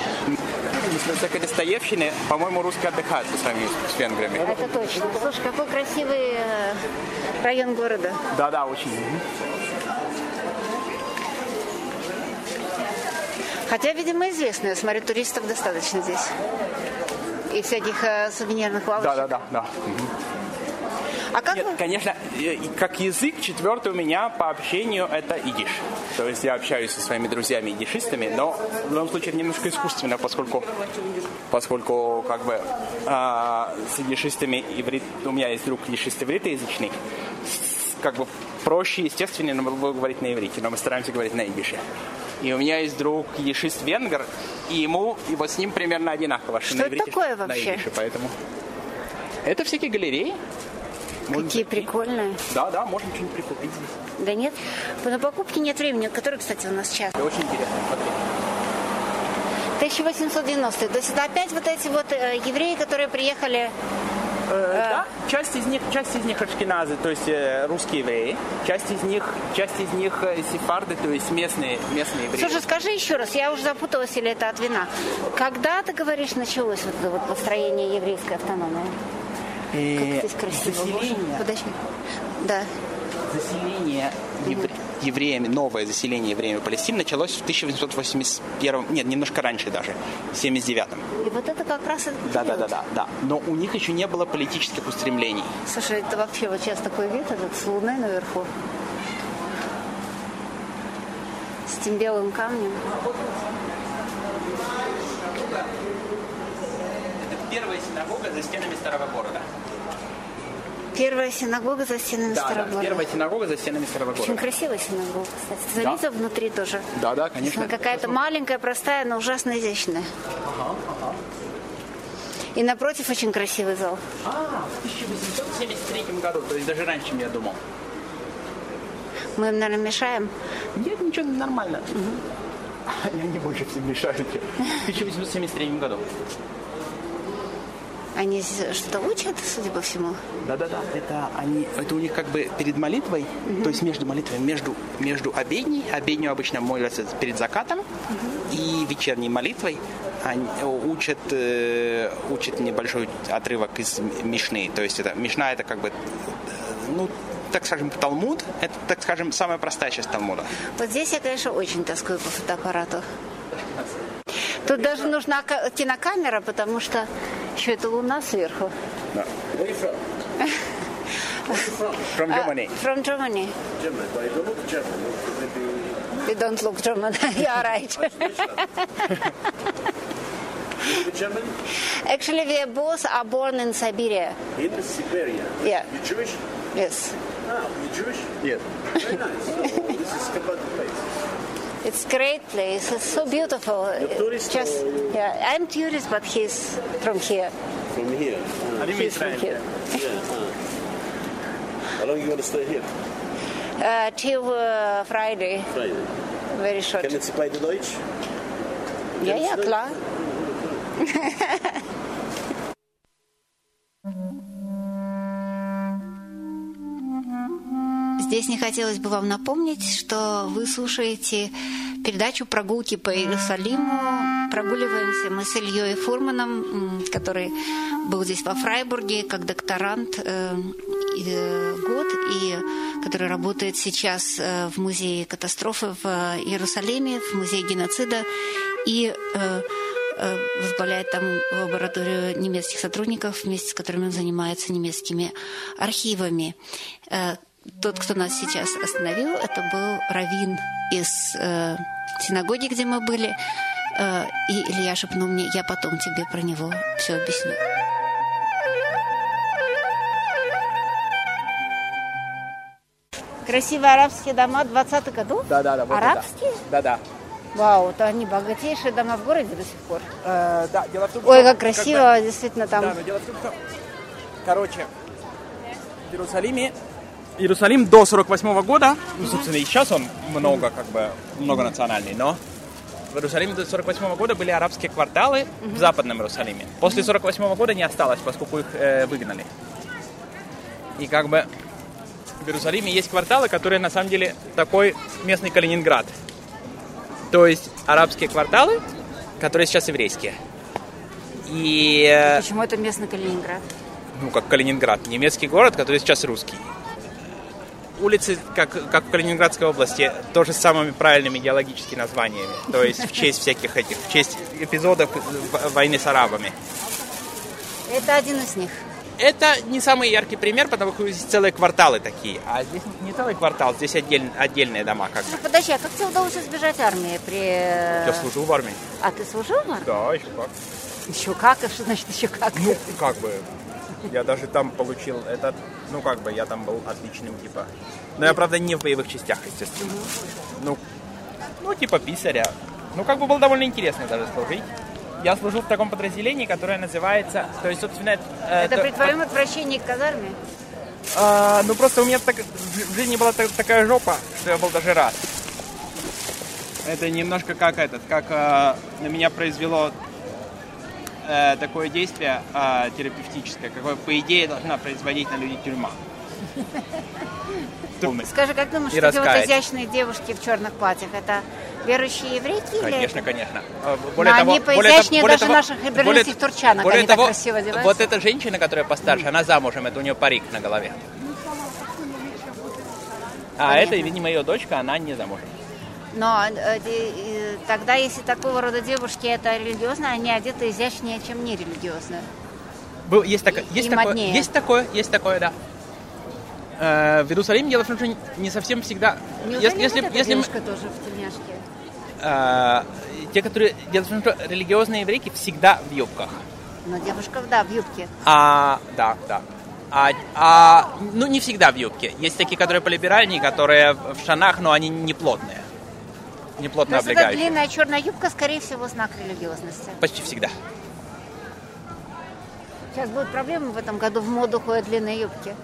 [SPEAKER 2] С Достоевщины, по-моему, русские отдыхают по сравнению с венграми.
[SPEAKER 1] Это точно. Слушай, какой красивый э, район города.
[SPEAKER 2] Да-да, очень.
[SPEAKER 1] Хотя, видимо, известно. Я смотрю, туристов достаточно здесь. И всяких э, сувенирных лавочек.
[SPEAKER 2] Да-да-да. да.
[SPEAKER 1] А как
[SPEAKER 2] Нет,
[SPEAKER 1] вы...
[SPEAKER 2] конечно, э, как язык четвертый у меня по общению это идиш. То есть я общаюсь со своими друзьями идишистами, но в любом случае это немножко искусственно, поскольку, поскольку как бы а, с идишистами иврит, у меня есть друг идишист ивритоязычный, как бы проще, мы будем говорить на иврите, но мы стараемся говорить на идише. И у меня есть друг ешист венгер, и ему, и вот с ним примерно одинаково, что,
[SPEAKER 1] это такое вообще?
[SPEAKER 2] идише, поэтому... Это всякие галереи. Можно
[SPEAKER 1] Какие
[SPEAKER 2] зайти.
[SPEAKER 1] прикольные.
[SPEAKER 2] Да, да, можно что-нибудь прикупить здесь.
[SPEAKER 1] Да нет, на покупки нет времени, который, кстати, у нас час.
[SPEAKER 2] Это очень интересно. Смотри.
[SPEAKER 1] 1890 То есть это опять вот эти вот э, евреи, которые приехали...
[SPEAKER 2] Да, часть из них, часть из них ашкеназы, то есть э, русские евреи, часть из них, часть из них э, сефарды, то есть местные, местные евреи.
[SPEAKER 1] Слушай, скажи еще раз, я уже запуталась, или это от вина. Когда, ты говоришь, началось вот это вот построение еврейской автономии?
[SPEAKER 2] Э,
[SPEAKER 1] Как здесь красиво.
[SPEAKER 2] Заселение,
[SPEAKER 1] Подожди. Да.
[SPEAKER 2] заселение евре- евреями, новое заселение евреями Палестины началось в 1881, нет, немножко раньше даже, в 79-м.
[SPEAKER 1] И вот это как раз это
[SPEAKER 2] Да, да,
[SPEAKER 1] период.
[SPEAKER 2] да, да, да. Но у них еще не было политических устремлений.
[SPEAKER 1] Слушай, это вообще вот сейчас такой вид этот с луны наверху. этим белым камнем.
[SPEAKER 2] Это первая синагога за стенами старого города.
[SPEAKER 1] Первая синагога за стенами
[SPEAKER 2] Да,
[SPEAKER 1] старого
[SPEAKER 2] да,
[SPEAKER 1] города.
[SPEAKER 2] первая синагога за стенами старого
[SPEAKER 1] Очень
[SPEAKER 2] города.
[SPEAKER 1] красивая синагога, кстати. Смотрите, внутри тоже.
[SPEAKER 2] Да, да, конечно.
[SPEAKER 1] Она какая-то маленькая, простая, но ужасно изящная. И напротив очень красивый зал.
[SPEAKER 2] А, в 1873 году, то есть даже раньше, чем я думал.
[SPEAKER 1] Мы им, наверное, мешаем.
[SPEAKER 2] Нет, ничего, нормально. Они, они больше всем мешают. В 1873 году.
[SPEAKER 1] Они что-то учат, судя по всему.
[SPEAKER 2] Да-да-да, это они, это у них как бы перед молитвой, то есть между молитвой, между, между обедней, обедню обычно молятся перед закатом, и вечерней молитвой они учат, э, учат небольшой отрывок из Мишны, то есть это Мишна это как бы, э, ну, так скажем, Талмуд, это, так скажем, самая простая часть Талмуда.
[SPEAKER 1] Вот здесь я, конечно, очень тоскую по фотоаппарату. Тут даже нужна ка- кинокамера, потому что еще это луна сверху.
[SPEAKER 2] Where are you from? From
[SPEAKER 1] Uh,
[SPEAKER 2] Germany.
[SPEAKER 1] from Germany.
[SPEAKER 4] German, but you look German,
[SPEAKER 1] You don't look German. yeah, right.
[SPEAKER 4] German
[SPEAKER 1] Actually, we both are born in Siberia.
[SPEAKER 4] in Siberia.
[SPEAKER 1] Yeah.
[SPEAKER 4] You Jewish?
[SPEAKER 1] Yes.
[SPEAKER 4] Ah, you Jewish?
[SPEAKER 2] Yes.
[SPEAKER 4] Very nice. So this is about the place.
[SPEAKER 1] It's great place. It's so beautiful.
[SPEAKER 4] tourist
[SPEAKER 1] Just
[SPEAKER 4] or
[SPEAKER 1] yeah, I'm tourist, but he's from here.
[SPEAKER 4] From here. Ah,
[SPEAKER 1] He's from here.
[SPEAKER 4] yeah. ah. How long you want to stay here?
[SPEAKER 1] Uh, till uh, Friday.
[SPEAKER 4] Friday.
[SPEAKER 1] Very short.
[SPEAKER 4] Kennen Sie beide Deutsch?
[SPEAKER 1] Ja, ja, klar. Здесь не хотелось бы вам напомнить, что вы слушаете передачу «Прогулки по Иерусалиму». Прогуливаемся мы с Ильей Фурманом, который был здесь во Фрайбурге как докторант э, э, год, и который работает сейчас э, в музее катастрофы в Иерусалиме, в музее геноцида, и возглавляет там лабораторию немецких сотрудников, вместе с которыми он занимается немецкими архивами. Тот, кто нас сейчас остановил, это был Равин из э, синагоги, где мы были. Э, и Илья шепнул мне, я потом тебе про него все объясню. Красивые арабские дома 20 году?
[SPEAKER 2] Да, да, да. вот.
[SPEAKER 1] Арабские?
[SPEAKER 2] Да, да.
[SPEAKER 1] Вау, это они богатейшие дома в городе до сих пор.
[SPEAKER 2] Э, да, дело в том,
[SPEAKER 1] Ой, как красиво, действительно, там.
[SPEAKER 2] Да, но дело в том, что, короче, в Иерусалиме, Иерусалим до 48 года, ну, собственно, и сейчас он много, как бы, многонациональный, но в Иерусалиме до 48 года были арабские кварталы в Западном Иерусалиме. После 48 года не осталось, поскольку их э, выгнали. И как бы в Иерусалиме есть кварталы, которые на самом деле такой местный Калининград. То есть арабские кварталы, которые сейчас еврейские. И э,
[SPEAKER 1] Почему это местный Калининград?
[SPEAKER 2] ну, как Калининград, немецкий город, который сейчас русский. Улицы, как, как в Калининградской области, тоже с самыми правильными идеологическими названиями. То есть в честь всяких этих, в честь эпизодов войны с арабами.
[SPEAKER 1] Это один из них.
[SPEAKER 2] Это не самый яркий пример, потому что здесь целые кварталы такие. А здесь не целый квартал, здесь отдель- отдельные дома. Как.
[SPEAKER 1] Ну, подожди, а как тебе удалось избежать армии при...
[SPEAKER 2] Я служил в армии.
[SPEAKER 1] А ты служил в армии?
[SPEAKER 2] Да, еще как.
[SPEAKER 1] Еще как? А что значит еще как?
[SPEAKER 2] Ну, как бы, я даже там получил этот, ну, как бы, я там был отличным, типа. Но я, правда, не в боевых частях, естественно. Ну, ну, типа писаря. Ну, как бы было довольно интересно даже служить. Я служил в таком подразделении, которое называется, то есть, собственно, это... э,
[SPEAKER 1] Это
[SPEAKER 2] то-
[SPEAKER 1] при твоем отвращении к казарме?
[SPEAKER 2] а, ну, просто у меня так, в жизни была так- такая жопа, что я был даже рад. Это немножко как этот, как э, на меня произвело э, такое действие э, терапевтическое, какое, по идее, должна производить на людей тюрьма.
[SPEAKER 1] Скажи, как думаешь, что эти вот
[SPEAKER 2] раскаясь.
[SPEAKER 1] изящные девушки в черных платьях, это верующие еврейки? или
[SPEAKER 2] Конечно,
[SPEAKER 1] это-
[SPEAKER 2] конечно. Э,
[SPEAKER 1] Но они поизящнее
[SPEAKER 2] более
[SPEAKER 1] даже наших берлинских
[SPEAKER 2] более-
[SPEAKER 1] турчанок,
[SPEAKER 2] более
[SPEAKER 1] они так
[SPEAKER 2] того,
[SPEAKER 1] красиво одеваются.
[SPEAKER 2] Вот эта женщина, которая постарше, она замужем, это у нее парик на голове. А
[SPEAKER 1] Понятно.
[SPEAKER 2] это, видимо, ее дочка, она не замужем.
[SPEAKER 1] Но э, тогда, если такого рода девушки это религиозно, они одеты изящнее, чем нерелигиозно.
[SPEAKER 2] Был- Есть, такое, есть,
[SPEAKER 1] И
[SPEAKER 2] такое,
[SPEAKER 1] моднее.
[SPEAKER 2] есть такое, есть такое, да. Э, в Иерусалиме дело в том, что не совсем всегда...
[SPEAKER 1] Неужели
[SPEAKER 2] Если, если,
[SPEAKER 1] вот
[SPEAKER 2] если мы-
[SPEAKER 1] девушка тоже в тельняшке?
[SPEAKER 2] э, те, которые... Дело в том, что религиозные еврейки всегда в юбках.
[SPEAKER 1] Но девушка, да, в юбке.
[SPEAKER 2] А, да, да. А, а, ну, не всегда в юбке. Есть такие, которые полиберальнее, которые в штанах, но они не плотные. Не плотно
[SPEAKER 1] То есть эта
[SPEAKER 2] облегающие.
[SPEAKER 1] длинная черная юбка, скорее всего, знак религиозности.
[SPEAKER 2] Почти всегда.
[SPEAKER 1] Сейчас будет проблема в этом году, в моду ходят длинные юбки.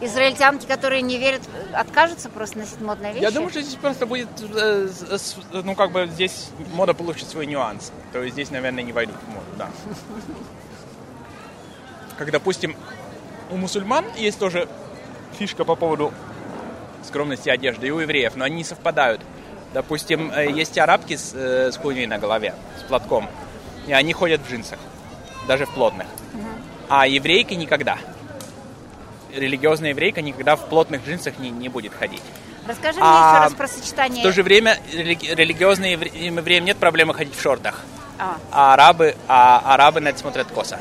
[SPEAKER 1] Израильтянки, которые не верят, откажутся просто носить модные вещи.
[SPEAKER 2] Я думаю, что здесь просто будет, э, с- ну, как бы здесь мода получит свой нюанс. То есть здесь, наверное, не войдут в моду, да. Как, допустим, у мусульман есть тоже фишка по поводу скромности одежды, и у евреев, но они не совпадают. Допустим, э, есть арабки с, э, с хуйней на голове, с платком, и они ходят в джинсах, даже в плотных. А еврейки никогда. Религиозная еврейка никогда в плотных джинсах не, не будет ходить.
[SPEAKER 1] Расскажи мне
[SPEAKER 2] А,
[SPEAKER 1] еще раз про сочетание.
[SPEAKER 2] В то же время религи- религиозным евре- евреям нет проблемы ходить в шортах.
[SPEAKER 1] А,
[SPEAKER 2] А арабы, а арабы на это смотрят косо.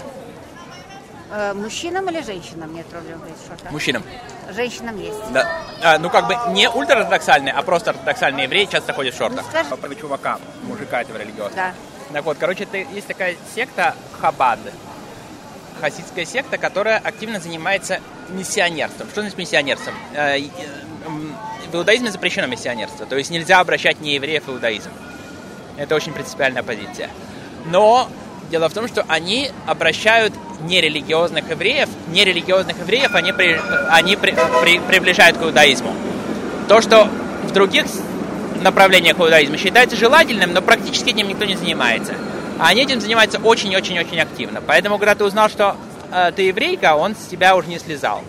[SPEAKER 1] Э, мужчинам или женщинам нет проблем шортах?
[SPEAKER 2] Мужчинам.
[SPEAKER 1] Женщинам есть.
[SPEAKER 2] Да. А, ну, как бы не ультраортодоксальные, а просто ортодоксальные евреи часто ходят в шортах.
[SPEAKER 1] Ну, скажи-
[SPEAKER 2] Про чувака, мужика этого религиозного.
[SPEAKER 1] Да.
[SPEAKER 2] Так вот, короче, это, есть такая секта Хабад. Хасидская секта, которая активно занимается миссионерством. Что значит миссионерством? Э, э, В иудаизме запрещено миссионерство, то есть нельзя обращать неевреев в иудаизм. Это очень принципиальная позиция. Но дело в том, что они обращают нерелигиозных евреев, нерелигиозных евреев они, при- они при- при- приближают к иудаизму. То, что в других направлениях иудаизма считается желательным, но практически этим никто не занимается. А они этим занимаются очень-очень-очень активно. Поэтому, когда ты узнал, что э, ты еврейка, он с тебя уже не слезал.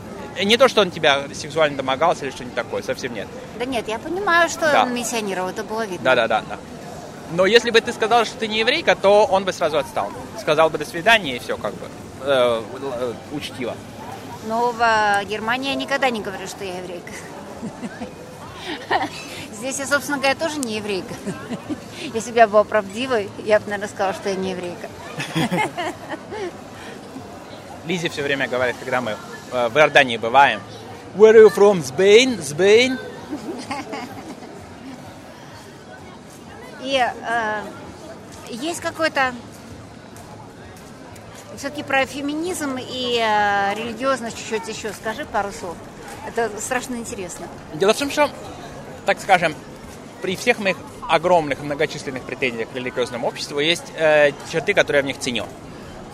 [SPEAKER 2] Не то, что он тебя сексуально домогался или что-нибудь такое, совсем нет.
[SPEAKER 1] Да нет, я понимаю, что
[SPEAKER 2] Да.
[SPEAKER 1] он миссионировал, это было видно.
[SPEAKER 2] Да-да-да. Но если бы ты сказал, что ты не еврейка, то он бы сразу отстал. Сказал бы до свидания и все, как бы. э, э, учтиво.
[SPEAKER 1] Но в э, Германии я никогда не говорю, что я еврейка. Здесь я, собственно говоря, тоже не еврейка. Если бы я была правдивой, я бы, наверное, сказала, что я не еврейка.
[SPEAKER 2] Лизе все время говорит, когда мы э, в Иордании бываем. Where are you from? Spain? Spain?
[SPEAKER 1] И э, есть какой-то... Все-таки про феминизм и э, религиозность чуть-чуть еще скажи пару слов. Это страшно интересно.
[SPEAKER 2] Дело в том, что, так скажем, при всех моих огромных многочисленных претензиях к религиозному обществу есть э, черты, которые я в них ценю.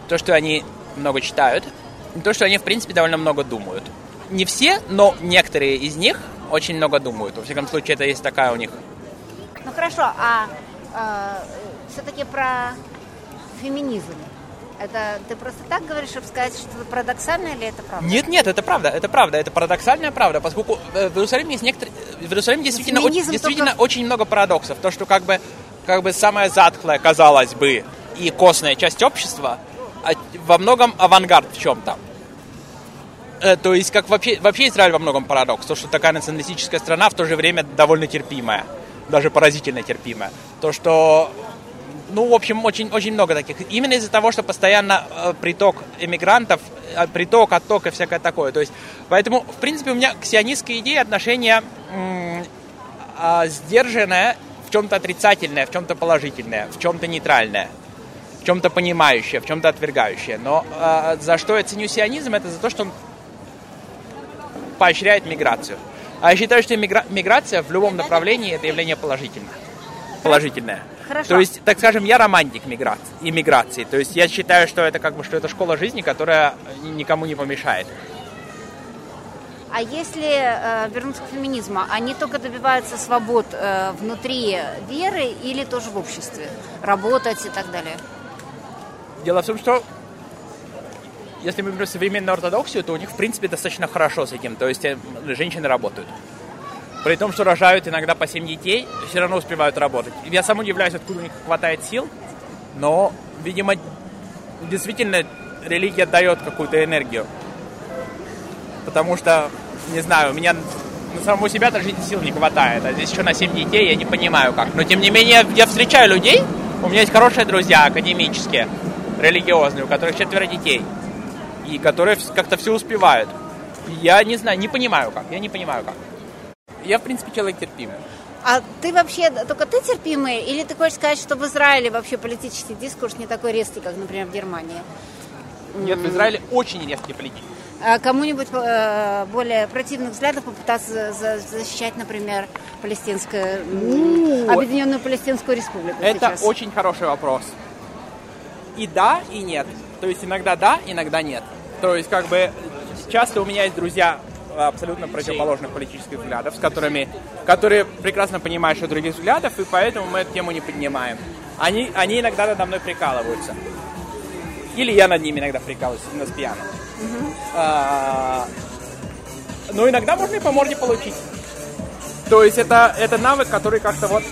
[SPEAKER 2] То, что они много читают, то, что они, в принципе, довольно много думают. Не все, но некоторые из них очень много думают. Во всяком случае, это есть такая у них
[SPEAKER 1] Ну хорошо, а все-таки про феминизм. Это ты просто так говоришь, чтобы сказать, что это парадоксально или это правда?
[SPEAKER 2] Нет, нет, это правда, это правда, это парадоксальная правда, поскольку э, в Иерусалиме есть некоторые, в Иерусалиме действительно, очень, действительно
[SPEAKER 1] только-
[SPEAKER 2] очень много парадоксов. То, что как бы, как бы самая затхлая, казалось бы, и костная часть общества, а во многом авангард в чем-то. Э, То есть, как вообще, вообще Израиль во многом парадокс. То, что такая националистическая страна в то же время довольно терпимая, даже поразительно терпимая. То, что ну, в общем, очень, очень много таких. Именно из-за того, что постоянно э, приток эмигрантов, э, приток, отток и всякое такое. То есть, поэтому, в принципе, у меня к сионистской идее отношение а, сдержанное, в чем-то отрицательное, в чем-то положительное, в чем-то нейтральное, в чем-то понимающее, в чем-то отвергающее. Но э, за что я ценю сионизм, это за то, что он поощряет миграцию. А я считаю, что мигра- миграция в любом направлении это явление положительное. Положительное.
[SPEAKER 1] Хорошо.
[SPEAKER 2] То есть, так скажем, я романтик миграции, иммиграции. То есть я считаю, что это как бы что это школа жизни, которая никому не помешает.
[SPEAKER 1] А если э, вернуться к феминизму, они только добиваются свобод э, внутри веры или тоже в обществе? Работать и так далее?
[SPEAKER 2] Дело в том, что если мы берем современную ортодоксию, то у них, в принципе, достаточно хорошо с этим. То есть э, женщины работают. При том, что рожают иногда по 7 детей, все равно успевают работать. Я сам удивляюсь, откуда у них хватает сил, но, видимо, действительно религия дает какую-то энергию. Потому что, не знаю, у меня на самого себя даже сил не хватает, а здесь еще на 7 детей, я не понимаю как. Но, тем не менее, я встречаю людей, у меня есть хорошие друзья академические, религиозные, у которых четверо детей, и которые вс- как-то все успевают. Я не знаю, не понимаю как, я не понимаю как. Я, в принципе, человек терпимый.
[SPEAKER 1] А ты вообще, только ты терпимый, или ты хочешь сказать, что в Израиле вообще политический дискурс не такой резкий, как, например, в Германии?
[SPEAKER 2] Нет, в Израиле очень резкий политический.
[SPEAKER 1] А кому-нибудь э, более противных взглядов попытаться за- защищать, например, палестинскую, объединенную палестинскую республику
[SPEAKER 2] Это
[SPEAKER 1] сейчас?
[SPEAKER 2] очень хороший вопрос. И да, и нет. То есть иногда да, иногда нет. То есть как бы часто у меня есть друзья абсолютно противоположных политических взглядов, с которыми, которые прекрасно понимают, что других взглядов, и поэтому мы эту тему не поднимаем. Они, они иногда надо мной прикалываются. Или я над ними иногда прикалываюсь, именно с пьяным. А, но иногда можно и по морде получить. То есть это, это навык, который как-то вот...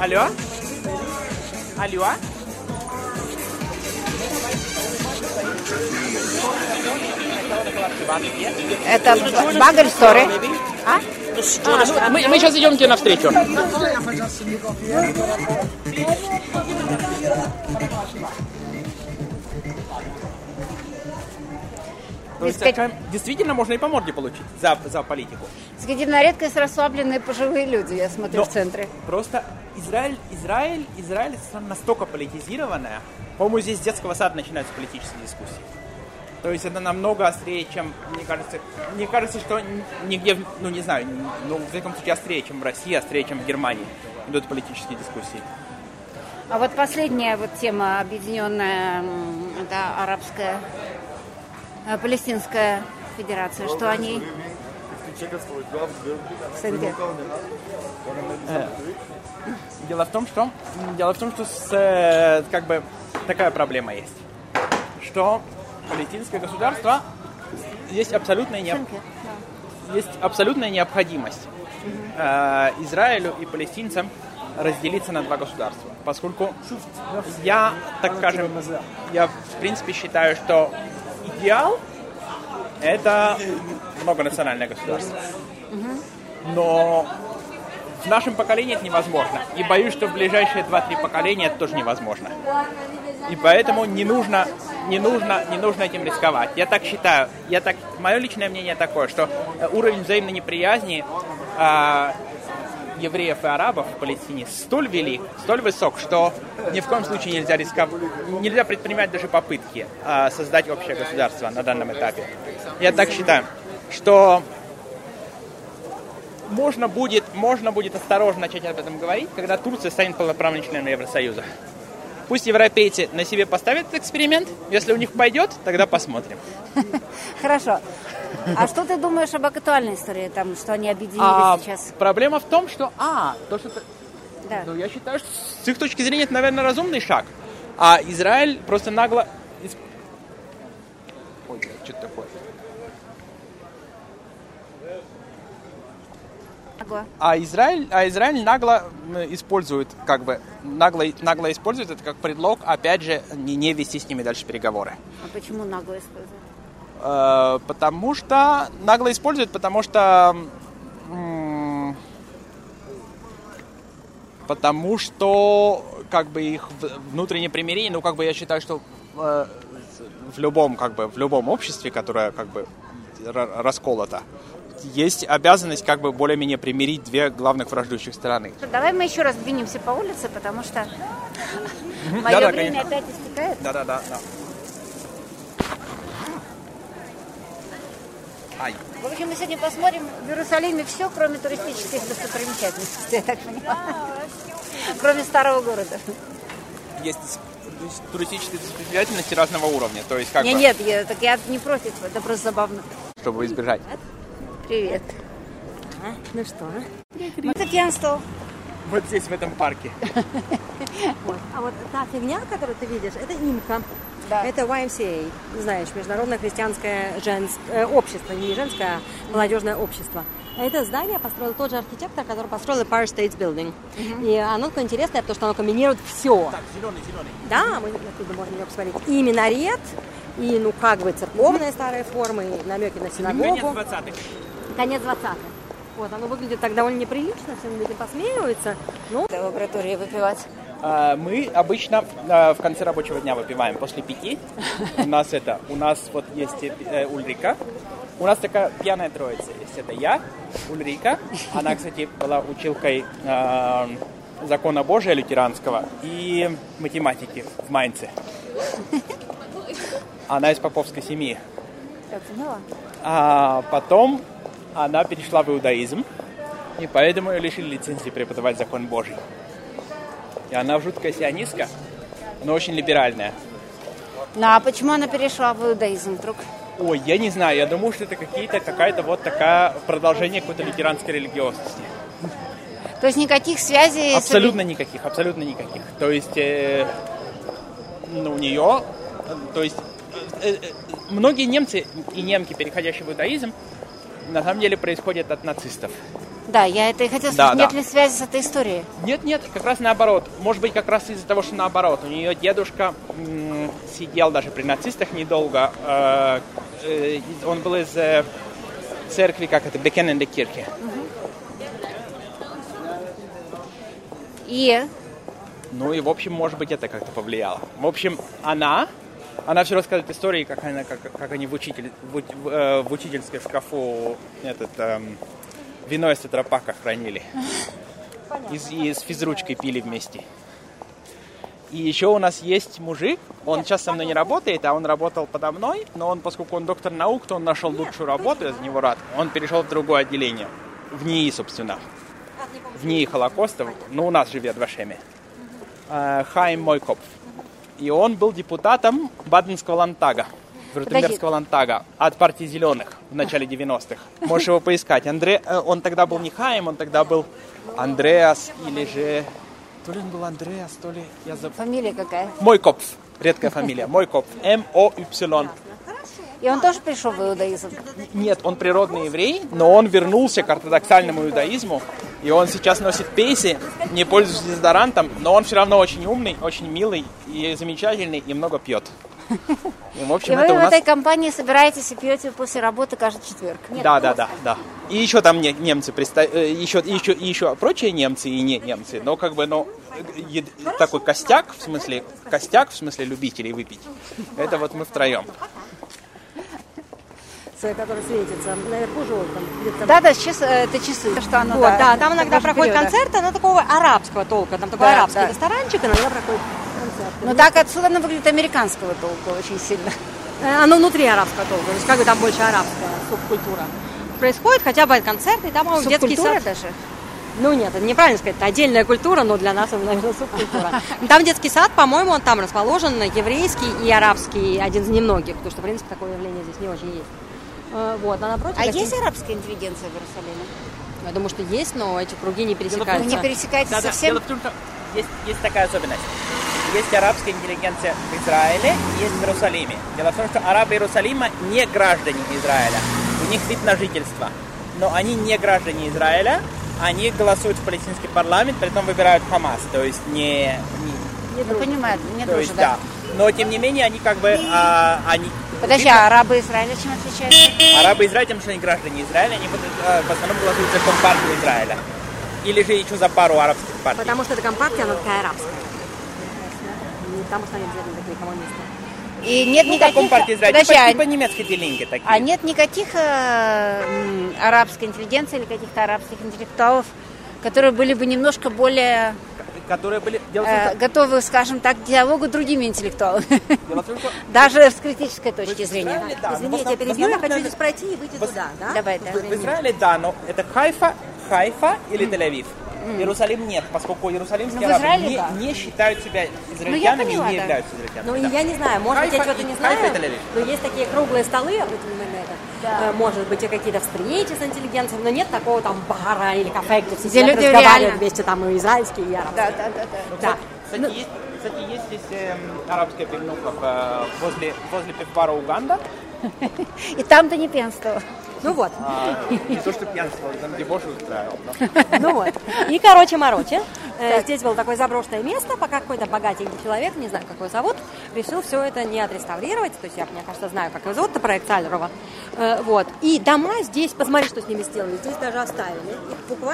[SPEAKER 2] Алло? Алло?
[SPEAKER 1] Это багер story. А?
[SPEAKER 2] А, мы, мы сейчас идем тебе навстречу. То есть,
[SPEAKER 1] Искать-
[SPEAKER 2] действительно можно и по морде получить за, за политику.
[SPEAKER 1] Среди на редкость расслабленные пожилые люди, я смотрю,
[SPEAKER 2] Но
[SPEAKER 1] в центре.
[SPEAKER 2] Просто Израиль, Израиль, Израиль страна настолько политизированная. По-моему, здесь с детского сада начинаются политические дискуссии. То есть это намного острее, чем, мне кажется, мне кажется, что нигде, ну не знаю, ну в всяком случае острее, чем в России, острее, чем в Германии идут политические дискуссии.
[SPEAKER 1] А вот последняя вот тема объединенная, это арабская, э, палестинская федерация, что они... Сенке.
[SPEAKER 2] Дело в том, что дело в том, что с, э, как бы такая проблема есть, что палестинское государство есть абсолютная
[SPEAKER 1] да.
[SPEAKER 2] есть абсолютная необходимость э, Израилю и палестинцам разделиться на два государства, поскольку я, так скажем, я в принципе считаю, что идеал это многонациональное государство, но в нашем поколении это невозможно, и боюсь, что в ближайшие 2-3 поколения это тоже невозможно. И поэтому не нужно, не нужно, не нужно этим рисковать. Я так считаю. Я так, мое личное мнение такое, что э, уровень взаимной неприязни а, евреев и арабов в Палестине столь велик, столь высок, что ни в коем случае нельзя рисковать, нельзя предпринимать даже попытки а, создать общее государство на данном этапе. Я так считаю, что можно будет, можно будет осторожно начать об этом говорить, когда Турция станет полноправным членом Евросоюза. Пусть европейцы на себе поставят этот эксперимент. Если у них пойдет, тогда посмотрим.
[SPEAKER 1] Хорошо. А что ты думаешь об актуальной истории, там, что они объединились
[SPEAKER 2] А
[SPEAKER 1] сейчас?
[SPEAKER 2] проблема в том, что... А, то, что...
[SPEAKER 1] Да.
[SPEAKER 2] Ну, я считаю, что с их точки зрения это, наверное, разумный шаг. А Израиль просто нагло... Ой, что такое?
[SPEAKER 1] Ага.
[SPEAKER 2] А Израиль, а Израиль нагло использует, как бы, нагло, нагло использует это как предлог, опять же, не, не вести с ними дальше переговоры.
[SPEAKER 1] А почему нагло используют?
[SPEAKER 2] Э, потому что нагло используют, потому что потому что как бы их внутреннее примирение, ну как бы я считаю, что э, в любом как бы в любом обществе, которое как бы ра- расколото, есть обязанность как бы более-менее примирить две главных враждующих стороны.
[SPEAKER 1] Давай мы еще раз двинемся по улице, потому что мое время опять истекает.
[SPEAKER 2] Да, да, да, да. Ай.
[SPEAKER 1] В общем, мы сегодня посмотрим в Иерусалиме все, кроме туристических достопримечательностей, я так понимаю. Кроме старого города.
[SPEAKER 2] Есть туристические достопримечательности разного уровня, то есть как
[SPEAKER 1] Не,
[SPEAKER 2] бы,
[SPEAKER 1] нет, я, так я не против, это просто забавно.
[SPEAKER 2] чтобы избежать.
[SPEAKER 1] Привет.
[SPEAKER 5] Ну что?
[SPEAKER 1] Это пьянство.
[SPEAKER 2] Вот здесь, в этом парке.
[SPEAKER 5] Вот. А вот та фигня, которую ты видишь, это имка.
[SPEAKER 1] Да.
[SPEAKER 5] Это YMCA, знаешь, Международное христианское женс- э, общество, не женское, а молодежное общество. Это здание построил тот же архитектор, который построил Empire State Building. И оно такое интересное, потому что оно комбинирует все.
[SPEAKER 2] Так, зеленый, зеленый.
[SPEAKER 5] Да, мы оттуда можем ее посмотреть. И минарет, и, ну, как бы церковные старые формы, и намеки на синагогу.
[SPEAKER 2] 20-х.
[SPEAKER 5] Конец 20-х. Вот, оно выглядит так довольно неприлично, все над этим посмеиваются. Ну,
[SPEAKER 1] В лаборатории выпивать.
[SPEAKER 2] А, Мы обычно а, в конце рабочего дня выпиваем после пяти. У нас это, у нас вот есть э, Ульрика. У нас такая пьяная троица есть. Это я, Ульрика. Она, кстати, была училкой а, закона Божия лютеранского и математики в Майнце. Она из поповской семьи. А потом она перешла в иудаизм, и поэтому ее лишили лицензии преподавать закон Божий. И она жуткая сионистка, но очень либеральная.
[SPEAKER 1] Ну а почему она перешла в иудаизм вдруг?
[SPEAKER 2] Ой, я не знаю, я думаю, что это какие-то, какая-то вот такая продолжение какой-то лютеранской религиозности.
[SPEAKER 1] То есть никаких связей с...
[SPEAKER 2] Абсолютно никаких, абсолютно никаких. То есть э, ну, у нее, э, то есть э, э, многие немцы и немки, переходящие в иудаизм, на самом деле происходят от нацистов.
[SPEAKER 1] Да, я это и хотела
[SPEAKER 2] Да,
[SPEAKER 1] сказать. Нет
[SPEAKER 2] да.
[SPEAKER 1] ли связи с этой историей?
[SPEAKER 2] Нет, нет, как раз наоборот. Может быть, как раз из-за того, что наоборот. У нее дедушка м, сидел даже при нацистах недолго. Э, э, он был из э, церкви, как это, Бекененде Кирхе.
[SPEAKER 1] И
[SPEAKER 2] Ну и, в общем, может быть, это как-то повлияло. В общем, она, она все рассказывает истории, как, она, как, как они в, учитель, в, в, э, в учительской шкафу этот, эм, вино из тетрапака хранили. И, с- и с физручкой пили вместе. И еще у нас есть мужик, он сейчас со мной не работает, а он работал подо мной, но он, поскольку он доктор наук, то он нашел лучшую работу, я за него рад. Он перешел в другое отделение, в НИИ, собственно. В НИИ Холокоста, ну, у нас живет в Ашеме. Э, Хайм Мойкопф. И он был депутатом Баденского лантага, Вюртембергского лантага от партии Зеленых в начале 90-х. Можешь его поискать. Андре... э, Он тогда был не Хайм, он тогда был Андреас или же... То ли он был Андреас, то ли... Я забыл.
[SPEAKER 1] фамилия какая?
[SPEAKER 2] Мойкопф. Редкая фамилия. Мойкопф. М-О-Y.
[SPEAKER 1] И он тоже пришел в иудаизм.
[SPEAKER 2] Нет, он природный еврей, но он вернулся к ортодоксальному иудаизму, и он сейчас носит пейсы, не пользуется дезодорантом, но он все равно очень умный, очень милый и замечательный, и много пьет. И, в общем,
[SPEAKER 1] И вы
[SPEAKER 2] это
[SPEAKER 1] в
[SPEAKER 2] у нас...
[SPEAKER 1] этой компании собираетесь и пьете после работы каждый четверг?
[SPEAKER 2] Да, да, да, да. И еще там не- немцы, приста- э, еще, еще, и еще прочие немцы и не немцы, но как бы, ну, э, ед- такой костяк, в смысле, костяк, в смысле любителей выпить, это вот мы втроем.
[SPEAKER 5] С- который светится наверху желтым.
[SPEAKER 1] Да, да, часы, это часы. Что оно,
[SPEAKER 5] Вот, да, там иногда
[SPEAKER 1] такого же
[SPEAKER 5] проходит
[SPEAKER 1] периода.
[SPEAKER 5] концерт, оно такого арабского толка, там такой
[SPEAKER 1] Да,
[SPEAKER 5] арабский
[SPEAKER 1] да.
[SPEAKER 5] ресторанчик, иногда проходит концерт.
[SPEAKER 1] Ну так отсюда оно выглядит американского толка очень сильно.
[SPEAKER 5] Э, Оно внутри арабского толка, то есть как бы там больше арабская субкультура. Происходит, хотя бывают концерты, там, по-моему, детский сад.
[SPEAKER 1] даже.
[SPEAKER 5] Ну нет, это неправильно сказать, это отдельная культура, но для нас это, наверное, субкультура. Там детский сад, по-моему, он там расположен, еврейский и арабский, один из немногих, потому что, в принципе, такое явление здесь не очень есть. Э, Вот, а напротив...
[SPEAKER 1] А есть арабская интеллигенция в Иерусалиме?
[SPEAKER 5] Я думаю, что есть, но эти круги не пересекаются.
[SPEAKER 1] не пересекаетесь
[SPEAKER 2] Да, да.
[SPEAKER 1] совсем?
[SPEAKER 2] Дело в том, что есть, есть такая особенность. Есть арабская интеллигенция в Израиле, есть в Иерусалиме. Дело в том, что арабы Иерусалима не граждане Израиля. У них вид на жительство. Но они не граждане Израиля, они голосуют в палестинский парламент, при этом выбирают Хамас. То есть не... не-
[SPEAKER 1] Ну, понимаю, не
[SPEAKER 2] есть,
[SPEAKER 1] да.
[SPEAKER 2] да. Но тем не менее они как бы... а, они
[SPEAKER 1] Подожди, а арабы Израиля чем отличаются?
[SPEAKER 2] Арабы Израиля, тем, что они граждане Израиля, они э, в основном голосуют за Компартию Израиля. Или же еще за пару арабских партий.
[SPEAKER 5] Потому что эта компартия, она такая арабская. Потому что они обязательно такие коммунисты.
[SPEAKER 1] И нет
[SPEAKER 2] Ну, как
[SPEAKER 1] никаких...
[SPEAKER 2] Компартия Израиля,
[SPEAKER 1] Подожди,
[SPEAKER 2] типа,
[SPEAKER 1] а-
[SPEAKER 2] типа немецкие делинги такие.
[SPEAKER 1] А нет никаких э, арабской интеллигенции или каких-то арабских интеллектуалов, которые были бы немножко более
[SPEAKER 2] которые были...
[SPEAKER 1] Э, готовы, скажем так, к диалогу другими интеллектуалами.
[SPEAKER 2] том, что
[SPEAKER 1] Даже с критической точки зрения.
[SPEAKER 2] Израиле, да,
[SPEAKER 5] Извините, я перебью, я хочу здесь пройти и выйти туда, да?
[SPEAKER 1] Давай, да.
[SPEAKER 2] В Израиле, да, но это Хайфа, Хайфа или Тель-Авив. Иерусалим нет, поскольку иерусалимские
[SPEAKER 1] Ну,
[SPEAKER 2] арабы
[SPEAKER 1] Израиле,
[SPEAKER 2] не,
[SPEAKER 1] да.
[SPEAKER 2] не считают себя израильтянами
[SPEAKER 1] поняла,
[SPEAKER 2] и не
[SPEAKER 1] да.
[SPEAKER 2] являются
[SPEAKER 5] Ну,
[SPEAKER 2] израильтянами.
[SPEAKER 5] и
[SPEAKER 2] да.
[SPEAKER 5] я не знаю, может быть, я
[SPEAKER 2] и-
[SPEAKER 5] не знаю, но есть такие круглые столы, это. Э, Может быть, и какие-то встречи с интеллигенцией, но нет такого там бара или кафе, где все сидят,
[SPEAKER 1] люди
[SPEAKER 5] разговаривают вместе, там и израильские, и арабские.
[SPEAKER 1] Да, да, да, да.
[SPEAKER 2] Ну,
[SPEAKER 5] Да.
[SPEAKER 2] Кстати, есть, кстати, есть здесь эм, арабская пивнуха э, возле, возле пивбара Уганда.
[SPEAKER 1] И там ты не пьянствовал.
[SPEAKER 5] Ну вот.
[SPEAKER 2] А, не то, что пьянство, там дебош устраивал.
[SPEAKER 5] Ну вот. И, короче, мороче. Э, Здесь было такое заброшенное место, пока какой-то богатенький человек, не знаю, как его зовут, решил все это не отреставрировать. То есть я, мне кажется, знаю, как его зовут, это проект Сайлерова. Э, Вот. И дома здесь, посмотри, что с ними сделали. Здесь даже оставили.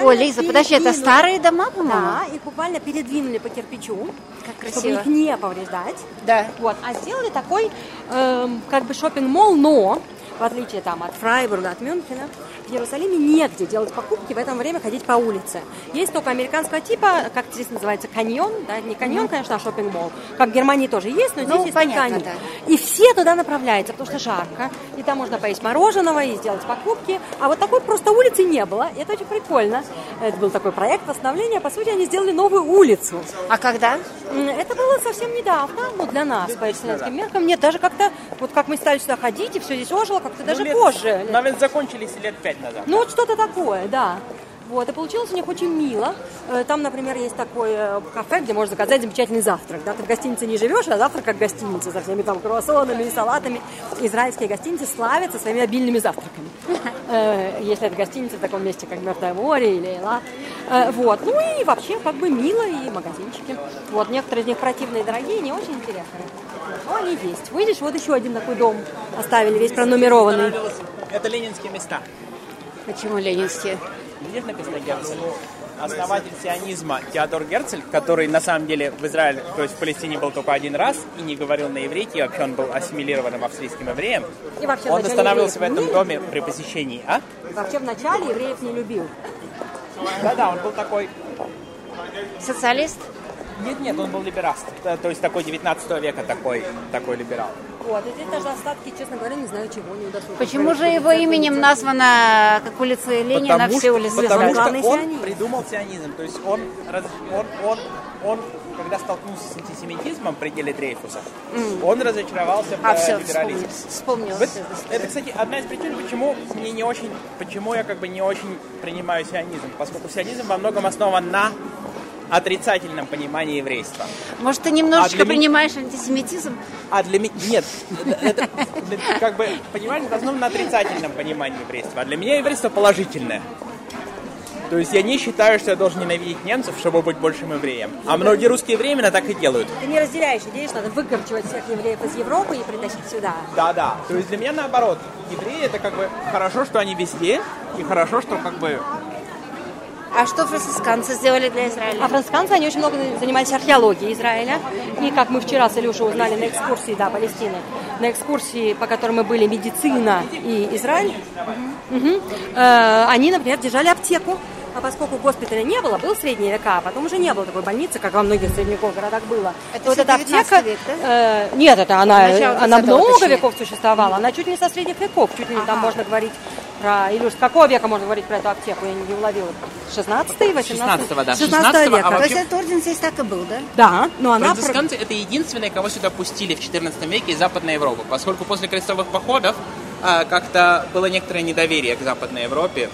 [SPEAKER 1] О, Лиза, подожди, это старые дома, по-моему?
[SPEAKER 5] Да, их буквально передвинули по кирпичу,
[SPEAKER 1] Как
[SPEAKER 5] чтобы
[SPEAKER 1] красиво.
[SPEAKER 5] их не повреждать.
[SPEAKER 1] Да.
[SPEAKER 5] Вот, а сделали такой, эм, как бы шопинг-молл, но в отличие там от Фрайбурга, от Мюнхена, в Иерусалиме негде делать покупки, в это время ходить по улице. Есть только американского типа, как здесь называется, каньон, да, не каньон, конечно, а шопинг-молл. Как в Германии тоже есть, но здесь
[SPEAKER 1] Ну,
[SPEAKER 5] есть
[SPEAKER 1] понятно,
[SPEAKER 5] ткани.
[SPEAKER 1] да.
[SPEAKER 5] И все туда направляются, потому что жарко, и там можно поесть мороженого и сделать покупки. А вот такой просто улицы не было, и это очень прикольно. Это был такой проект восстановления, по сути, они сделали новую улицу.
[SPEAKER 1] А когда?
[SPEAKER 5] Это было совсем недавно, ну, для нас, по итальянским меркам. Нет, даже как-то, вот как мы стали сюда ходить, и все здесь ожило, как-то даже
[SPEAKER 2] Ну, лет-
[SPEAKER 5] позже.
[SPEAKER 2] Наверное, закончились лет пять назад.
[SPEAKER 5] Ну, вот что-то такое, да. Вот, и получилось у них очень мило. Э, Там, например, есть такое кафе, где можно заказать замечательный завтрак. Да? Ты в гостинице не живешь, а завтрак как гостиница со всеми там круассанами и салатами. Израильские гостиницы славятся своими обильными завтраками. Э, Если это гостиница в таком месте, как Мертвое море или Эла. Э, Вот. Ну и вообще как бы мило и магазинчики. Вот, некоторые из них противные, дорогие, не очень интересные. Но они есть. Видишь, вот еще один такой дом оставили, весь пронумерованный.
[SPEAKER 2] Это ленинские места.
[SPEAKER 1] Почему ленинские?
[SPEAKER 2] Видишь, написано Герцель? Основатель сионизма Теодор Герцель, который на самом деле в Израиле, то есть в Палестине был только один раз и не говорил на иврите, и вообще он был ассимилированным австрийским евреем.
[SPEAKER 5] И вообще
[SPEAKER 2] Он
[SPEAKER 5] вначале
[SPEAKER 2] останавливался в этом
[SPEAKER 5] не
[SPEAKER 2] доме при посещении, а?
[SPEAKER 5] Вообще в начале евреев не любил.
[SPEAKER 2] Да-да, он был такой...
[SPEAKER 1] Социалист?
[SPEAKER 2] Нет, нет, он был либераст. То есть такой 19 века такой, такой либерал.
[SPEAKER 5] Вот, и здесь даже остатки, честно говоря, не знаю чего, не удосужились.
[SPEAKER 1] Почему же его именем названа, как улица Ленина,
[SPEAKER 2] потому
[SPEAKER 1] все
[SPEAKER 2] что,
[SPEAKER 1] улицы
[SPEAKER 2] потому что он
[SPEAKER 5] сионизм.
[SPEAKER 2] придумал сионизм. То есть он, он, он, он, когда столкнулся с антисемитизмом при деле Дрейфуса, он разочаровался в
[SPEAKER 1] А,
[SPEAKER 2] э,
[SPEAKER 1] все,
[SPEAKER 2] либерализме.
[SPEAKER 1] вспомнил.
[SPEAKER 2] Вот это, кстати, одна из причин, почему мне не очень, почему я как бы не очень принимаю сионизм, поскольку сионизм во многом основан на отрицательном понимании еврейства.
[SPEAKER 1] Может, ты немножечко
[SPEAKER 2] А для
[SPEAKER 1] принимаешь антисемитизм?
[SPEAKER 2] А для меня нет, это, как бы понимание основано на отрицательном понимании еврейства, а для меня еврейство положительное. То есть я не считаю, что я должен ненавидеть немцев, чтобы быть большим евреем. А многие русские евреи именно так и делают.
[SPEAKER 5] Ты не разделяешь идею, что надо выкорчевать всех евреев из Европы и притащить сюда.
[SPEAKER 2] Да-да. То есть для меня наоборот, евреи это как бы хорошо, что они везде, и хорошо, что как бы
[SPEAKER 1] А что францисканцы сделали для Израиля?
[SPEAKER 5] А францисканцы, они очень много занимались археологией Израиля. И как мы вчера с Илюшей узнали на экскурсии, да, Палестины, на экскурсии, по которой мы были, медицина и Израиль, мгм, э, они, например, держали аптеку. А поскольку госпиталя не было, был средние века, а потом уже не было такой больницы, как во многих средневековых городах было.
[SPEAKER 1] Это
[SPEAKER 5] то вот эта
[SPEAKER 1] 19
[SPEAKER 5] аптека...
[SPEAKER 1] век, да?
[SPEAKER 5] э, нет, это она,
[SPEAKER 1] Начало
[SPEAKER 5] она
[SPEAKER 1] 20-го,
[SPEAKER 5] много
[SPEAKER 1] точнее.
[SPEAKER 5] веков существовала. Она чуть ли не со средних веков. Чуть ли не там можно говорить про... Илюш, с какого века можно говорить про эту аптеку? Я не уловила. 16 18
[SPEAKER 2] 16-го, да.
[SPEAKER 5] 16
[SPEAKER 2] 16-го,
[SPEAKER 5] века.
[SPEAKER 2] а
[SPEAKER 1] То
[SPEAKER 2] вообще-
[SPEAKER 1] есть этот орден здесь так и был, да?
[SPEAKER 5] Да, но она...
[SPEAKER 2] Францисканцы это единственные, кого сюда пустили в 14 веке из Западной Европы, поскольку после крестовых походов а, как-то было некоторое недоверие к Западной Европе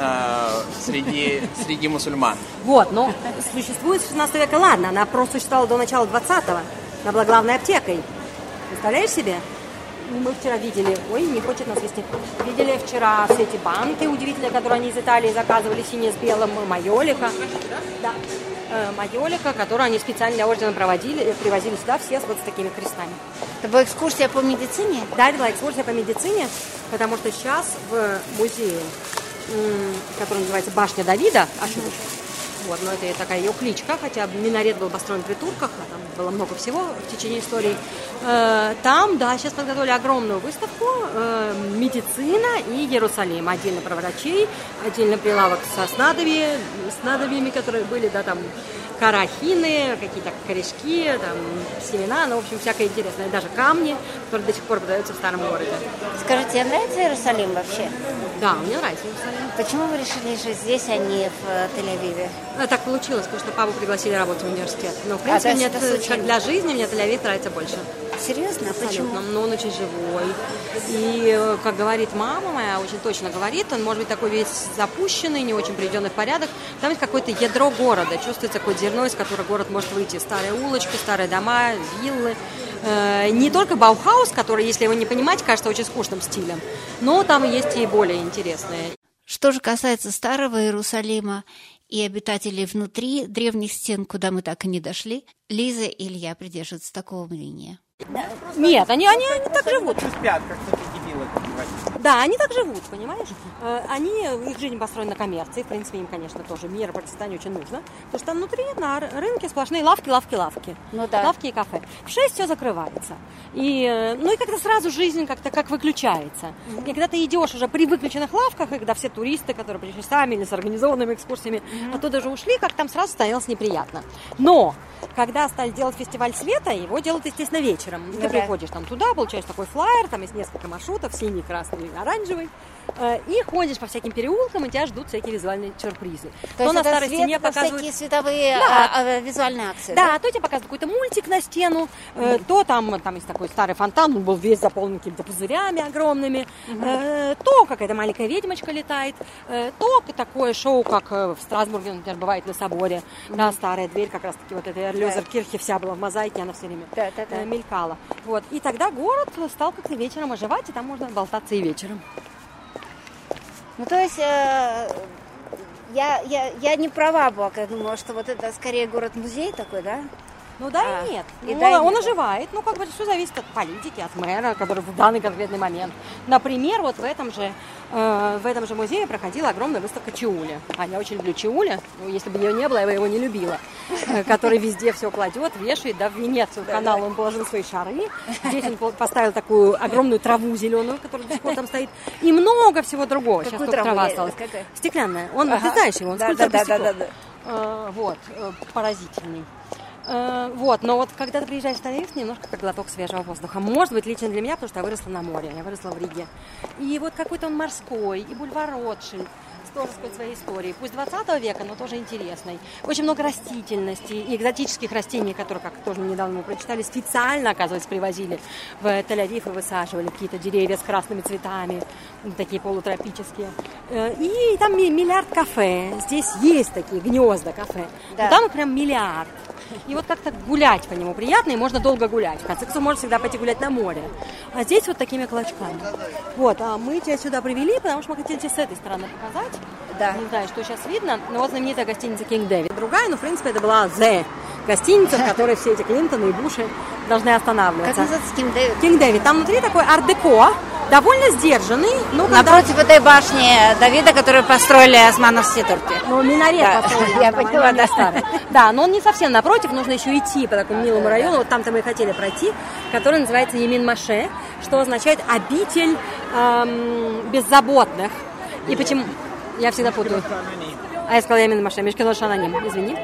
[SPEAKER 2] а, среди, среди мусульман.
[SPEAKER 5] Вот, но существует с 16 века, ладно, она просто существовала до начала 20-го. Она была главной аптекой. Представляешь себе? Мы вчера видели, ой, не хочет нас вести, видели вчера все эти банки удивительные, которые они из Италии заказывали, синие с белым, майолика. Да, э, майолика, которую они специально для ордена проводили, э, привозили сюда все с вот с такими крестами.
[SPEAKER 1] Это была экскурсия по медицине?
[SPEAKER 5] Да, это была экскурсия по медицине, потому что сейчас в музее, м, который называется Башня Давида, вот, но это такая ее кличка, хотя минарет был построен при турках, а там было много всего в течение истории. Э, Там, да, сейчас подготовили огромную выставку э, «Медицина и Иерусалим». Отдельно про врачей, отдельно прилавок со снадобьями, снадобьями, которые были, да, там, карахины, какие-то корешки, там, семена, ну, в общем, всякое интересное. Даже камни, которые до сих пор продаются в старом городе.
[SPEAKER 1] Скажите, тебе нравится Иерусалим вообще?
[SPEAKER 5] Да, мне нравится Иерусалим.
[SPEAKER 1] Почему вы решили жить здесь, а не в э, Тель-Авиве?
[SPEAKER 5] А так получилось, потому что папу пригласили работать в университет. Но, в
[SPEAKER 1] А,
[SPEAKER 5] принципе,
[SPEAKER 1] то
[SPEAKER 5] мне
[SPEAKER 1] это
[SPEAKER 5] как для жизни, мне Тель-Авив нравится больше.
[SPEAKER 1] Серьезно? Почему?
[SPEAKER 5] Абсолютно. Но он очень живой. И, э, как говорит мама моя, очень точно говорит, он может быть такой весь запущенный, не очень приведенный в порядок. Там есть какое-то ядро города, чувствуется какое зерно, из которого город может выйти. Старые улочки, старые дома, виллы. Э, Не только Баухаус, который, если его не понимать, кажется очень скучным стилем, но там есть и более интересные.
[SPEAKER 1] Что же касается Старого Иерусалима и обитателей внутри древних стен, куда мы так и не дошли, Лиза и Илья придерживаются такого мнения.
[SPEAKER 5] Нет, они, они, они так живут.
[SPEAKER 2] Спят, как.
[SPEAKER 5] Да, они так живут, понимаешь? Э, Они, их жизнь построена на коммерции, в принципе, им, конечно, тоже мир Пакистане очень нужно. Потому что там внутри на рынке сплошные лавки, лавки, лавки.
[SPEAKER 1] Ну да.
[SPEAKER 5] Лавки и кафе. В 6 все закрывается. И, э, ну и как-то сразу жизнь как-то как выключается. И когда ты идешь уже при выключенных лавках, и когда все туристы, которые пришли сами или с организованными экскурсиями, оттуда уже ушли, как там сразу становилось неприятно. Но когда стали делать фестиваль света, его делают, естественно, вечером. И ты
[SPEAKER 1] Ну да.
[SPEAKER 5] приходишь там туда, получаешь такой флаер, там есть несколько маршрутов, синий, красный, оранжевый, и ходишь по всяким переулкам, и тебя ждут всякие визуальные сюрпризы.
[SPEAKER 1] То есть
[SPEAKER 5] на старой
[SPEAKER 1] свет,
[SPEAKER 5] стене показывают...
[SPEAKER 1] всякие световые
[SPEAKER 5] Да.
[SPEAKER 1] а, а, визуальные акции.
[SPEAKER 5] Да, то тебе показывают какой-то мультик на стену, э, то там, там есть такой старый фонтан, он был весь заполнен какими-то пузырями огромными, э, то какая-то маленькая ведьмочка летает, э, то такое шоу, как э, в Страсбурге, например, бывает на соборе, да, старая дверь, как раз таки вот эта Эрлёзер Кирхе вся была в мозаике, она все время
[SPEAKER 1] Да, да, да.
[SPEAKER 5] э, мелькала. Вот. И тогда город стал как-то вечером оживать, и там можно болтаться и вечером.
[SPEAKER 1] Ну, то есть э, я, я, я не права была, когда думала, что вот это скорее город-музей такой, да?
[SPEAKER 5] Ну да
[SPEAKER 1] А,
[SPEAKER 5] и нет.
[SPEAKER 1] и
[SPEAKER 5] Ну,
[SPEAKER 1] да, и
[SPEAKER 5] он
[SPEAKER 1] нет.
[SPEAKER 5] оживает. Ну, как бы все зависит от политики, от мэра, который в данный конкретный момент. Например, вот в этом же, э, в этом же музее проходила огромная выставка Чиули. А я очень люблю Чиули. Ну, если бы ее не было, я бы его не любила. Э, Который везде все кладет, вешает. Да, в Венецию, канал он положил свои шары. Здесь он поставил такую огромную траву зеленую, которая до сих пор там стоит. И много всего другого. Сейчас только трава
[SPEAKER 1] Я-
[SPEAKER 5] осталась. Стеклянная. Он, ты знаешь его, он
[SPEAKER 1] Да,
[SPEAKER 5] скульптор
[SPEAKER 1] да, да, да, да.
[SPEAKER 5] Э, Вот, э, поразительный. Э, Вот, но вот когда ты приезжаешь в Тель-Авив, немножко как глоток свежего воздуха. Может быть, лично для меня, потому что я выросла на море, я выросла в Риге. И вот какой-то он морской, и бульвар Ротшильд, тоже сказать, своей историей. Пусть 20 века, но тоже интересной. Очень много растительности и экзотических растений, которые, как тоже недавно мы прочитали, специально, оказывается, привозили в Тель-Авив и высаживали какие-то деревья с красными цветами, такие полутропические. Э, И там ми- миллиард кафе. Здесь есть такие гнезда кафе.
[SPEAKER 1] Да.
[SPEAKER 5] Но там прям миллиард. И вот как-то гулять по нему приятно, и можно долго гулять. В конце концов, можно всегда пойти гулять на море. А здесь вот такими клочками. Вот, а мы тебя сюда привели, потому что мы хотели тебе с этой стороны показать.
[SPEAKER 1] Да.
[SPEAKER 5] Не знаю, что сейчас видно, но вот знаменитая гостиница King David. Другая, но, в принципе, это была The гостиница, в которой все эти Клинтоны и Буши должны
[SPEAKER 1] Как
[SPEAKER 5] останавливаться.
[SPEAKER 1] называется Ким Дэвид?
[SPEAKER 5] King David. Там внутри такой арт-деко, довольно сдержанный, но когда...
[SPEAKER 1] Напротив этой башни Давида, которую построили османовские турки.
[SPEAKER 5] Ну, минарет
[SPEAKER 1] Да,
[SPEAKER 5] построен,
[SPEAKER 1] я
[SPEAKER 5] там,
[SPEAKER 1] поняла, да.
[SPEAKER 5] Да, но он не совсем напротив, нужно еще идти по такому милому району, вот там-то мы и хотели пройти, который называется Емин Маше, что означает обитель эм, беззаботных. И почему... Я всегда путаю. А я сказала Ямин Маше, Мишкино Шананим, извини.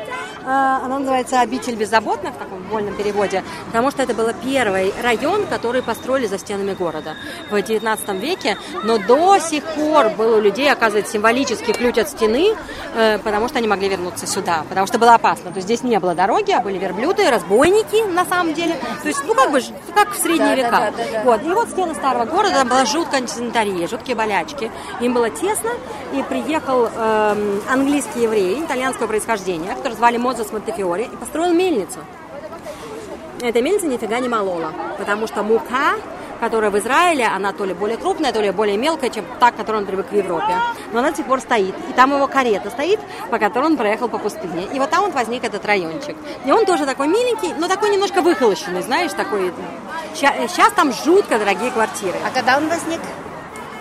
[SPEAKER 5] А, Она называется «Обитель беззаботных» в таком вольном переводе, потому что это был первый район, который построили за стенами города в 19 веке, но до сих пор был у людей, оказывается, символический ключ от стены, э, потому что они могли вернуться сюда, потому что было опасно. То есть здесь не было дороги, а были верблюды, разбойники на самом деле. То есть, ну как бы, как в средние
[SPEAKER 1] Да, да,
[SPEAKER 5] века.
[SPEAKER 1] да, да, да.
[SPEAKER 5] Вот. И вот стены старого города, там была жуткая антисанитария, жуткие болячки. Им было тесно, и приехал эм, английский еврей итальянского происхождения, который звали Мозес Монтефиори, и построил мельницу. Эта мельница нифига не молола, потому что мука, которая в Израиле, она то ли более крупная, то ли более мелкая, чем та, к которой он привык в Европе. Но она до сих пор стоит. И там его карета стоит, по которой он проехал по пустыне. И вот там вот возник этот райончик. И он тоже такой миленький, но такой немножко выхолощенный, знаешь, такой... Сейчас там жутко дорогие квартиры.
[SPEAKER 1] А когда он возник?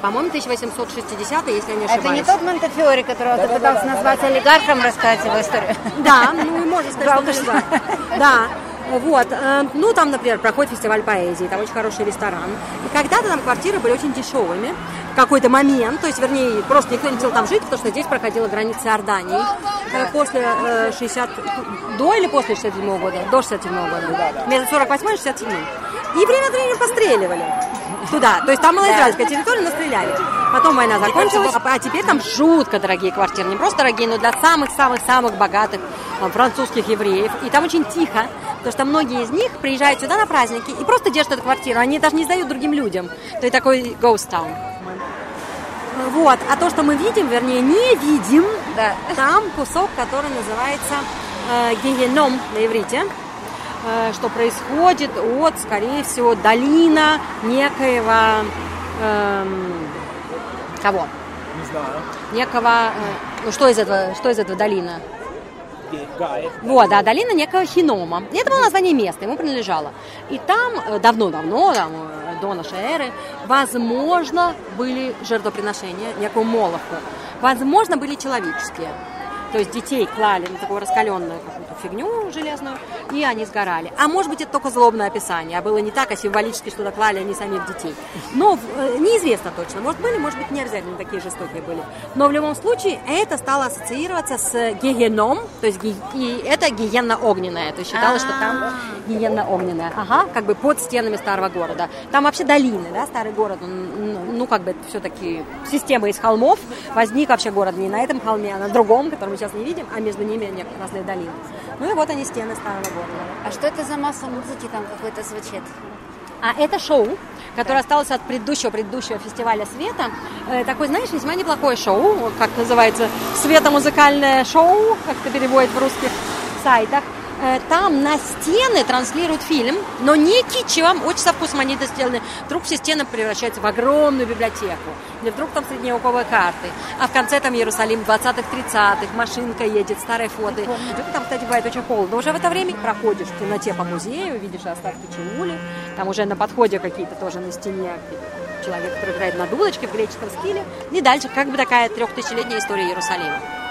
[SPEAKER 5] По-моему, 1860 если я не
[SPEAKER 1] Это
[SPEAKER 5] ошибаюсь.
[SPEAKER 1] не тот Монтефиори, которого ты пытался назвать олигархом, рассказать его историю.
[SPEAKER 5] Да, ну и можно сказать,
[SPEAKER 1] Правда,
[SPEAKER 5] что да. Да. Вот, э, ну там, например, проходит фестиваль поэзии, там очень хороший ресторан. И когда-то там квартиры были очень дешевыми в какой-то момент, то есть, вернее, просто никто не хотел там жить, потому что здесь проходила граница Иордании. Э, После э, 60, до или после 67 года? До 67 года. Между 48 и 67. И время от времени постреливали. Туда. То есть там была израильская территория, но стреляли. Потом война закончилась, а, а теперь там жутко дорогие квартиры. Не просто дорогие, но для самых-самых-самых богатых там, французских евреев. И там очень тихо, потому что многие из них приезжают сюда на праздники и просто держат эту квартиру. Они даже не сдают другим людям. То есть такой ghost town. Вот. А то, что мы видим, вернее, не видим, да. там кусок, который называется э, геном на иврите, что происходит от, скорее всего, долина некоего... Э, кого?
[SPEAKER 2] Не знаю.
[SPEAKER 5] Некого... Э, ну, что из этого, что из этого долина? Вот, да, долина некого Хинома. И это было название места, ему принадлежало. И там э, давно-давно, там, э, до нашей эры, возможно, были жертвоприношения некому Молоху. Возможно, были человеческие. То есть детей клали на такую раскаленную фигню железную, и они сгорали. А может быть, это только злобное описание, а было не так, а символически, что доклали они самих детей. Но э, неизвестно точно. Может, были, может быть, не обязательно такие жестокие были. Но в любом случае, это стало ассоциироваться с гиеном, то есть и это гиена огненная. То есть считалось, что там гиена огненная. Ага, как бы под стенами старого города. Там вообще долины, да, старый город, он, ну, как бы все-таки система из холмов. Возник вообще город не на этом холме, а на другом, который мы сейчас не видим, а между ними разные долины. Ну и вот они, стены старого города.
[SPEAKER 1] А что это за масса музыки там какой-то звучит?
[SPEAKER 5] А это шоу, которое осталось от предыдущего предыдущего фестиваля света. Э, такой, знаешь, весьма неплохое шоу, как называется, светомузыкальное шоу, как это переводит в русских сайтах. Э, там на стены транслируют фильм, но не кичевым, очень со вкусом они это сделаны. Вдруг все стены превращаются в огромную библиотеку, или вдруг там средневековые карты, а в конце там Иерусалим 20-х, 30-х, машинка едет, старые фото. Там, кстати, бывает очень холодно. Уже в это время проходишь в темноте по музею, видишь остатки Чиули, там уже на подходе какие-то тоже на стене человек, который играет на дудочке в греческом стиле, и дальше как бы такая трехтысячелетняя история Иерусалима.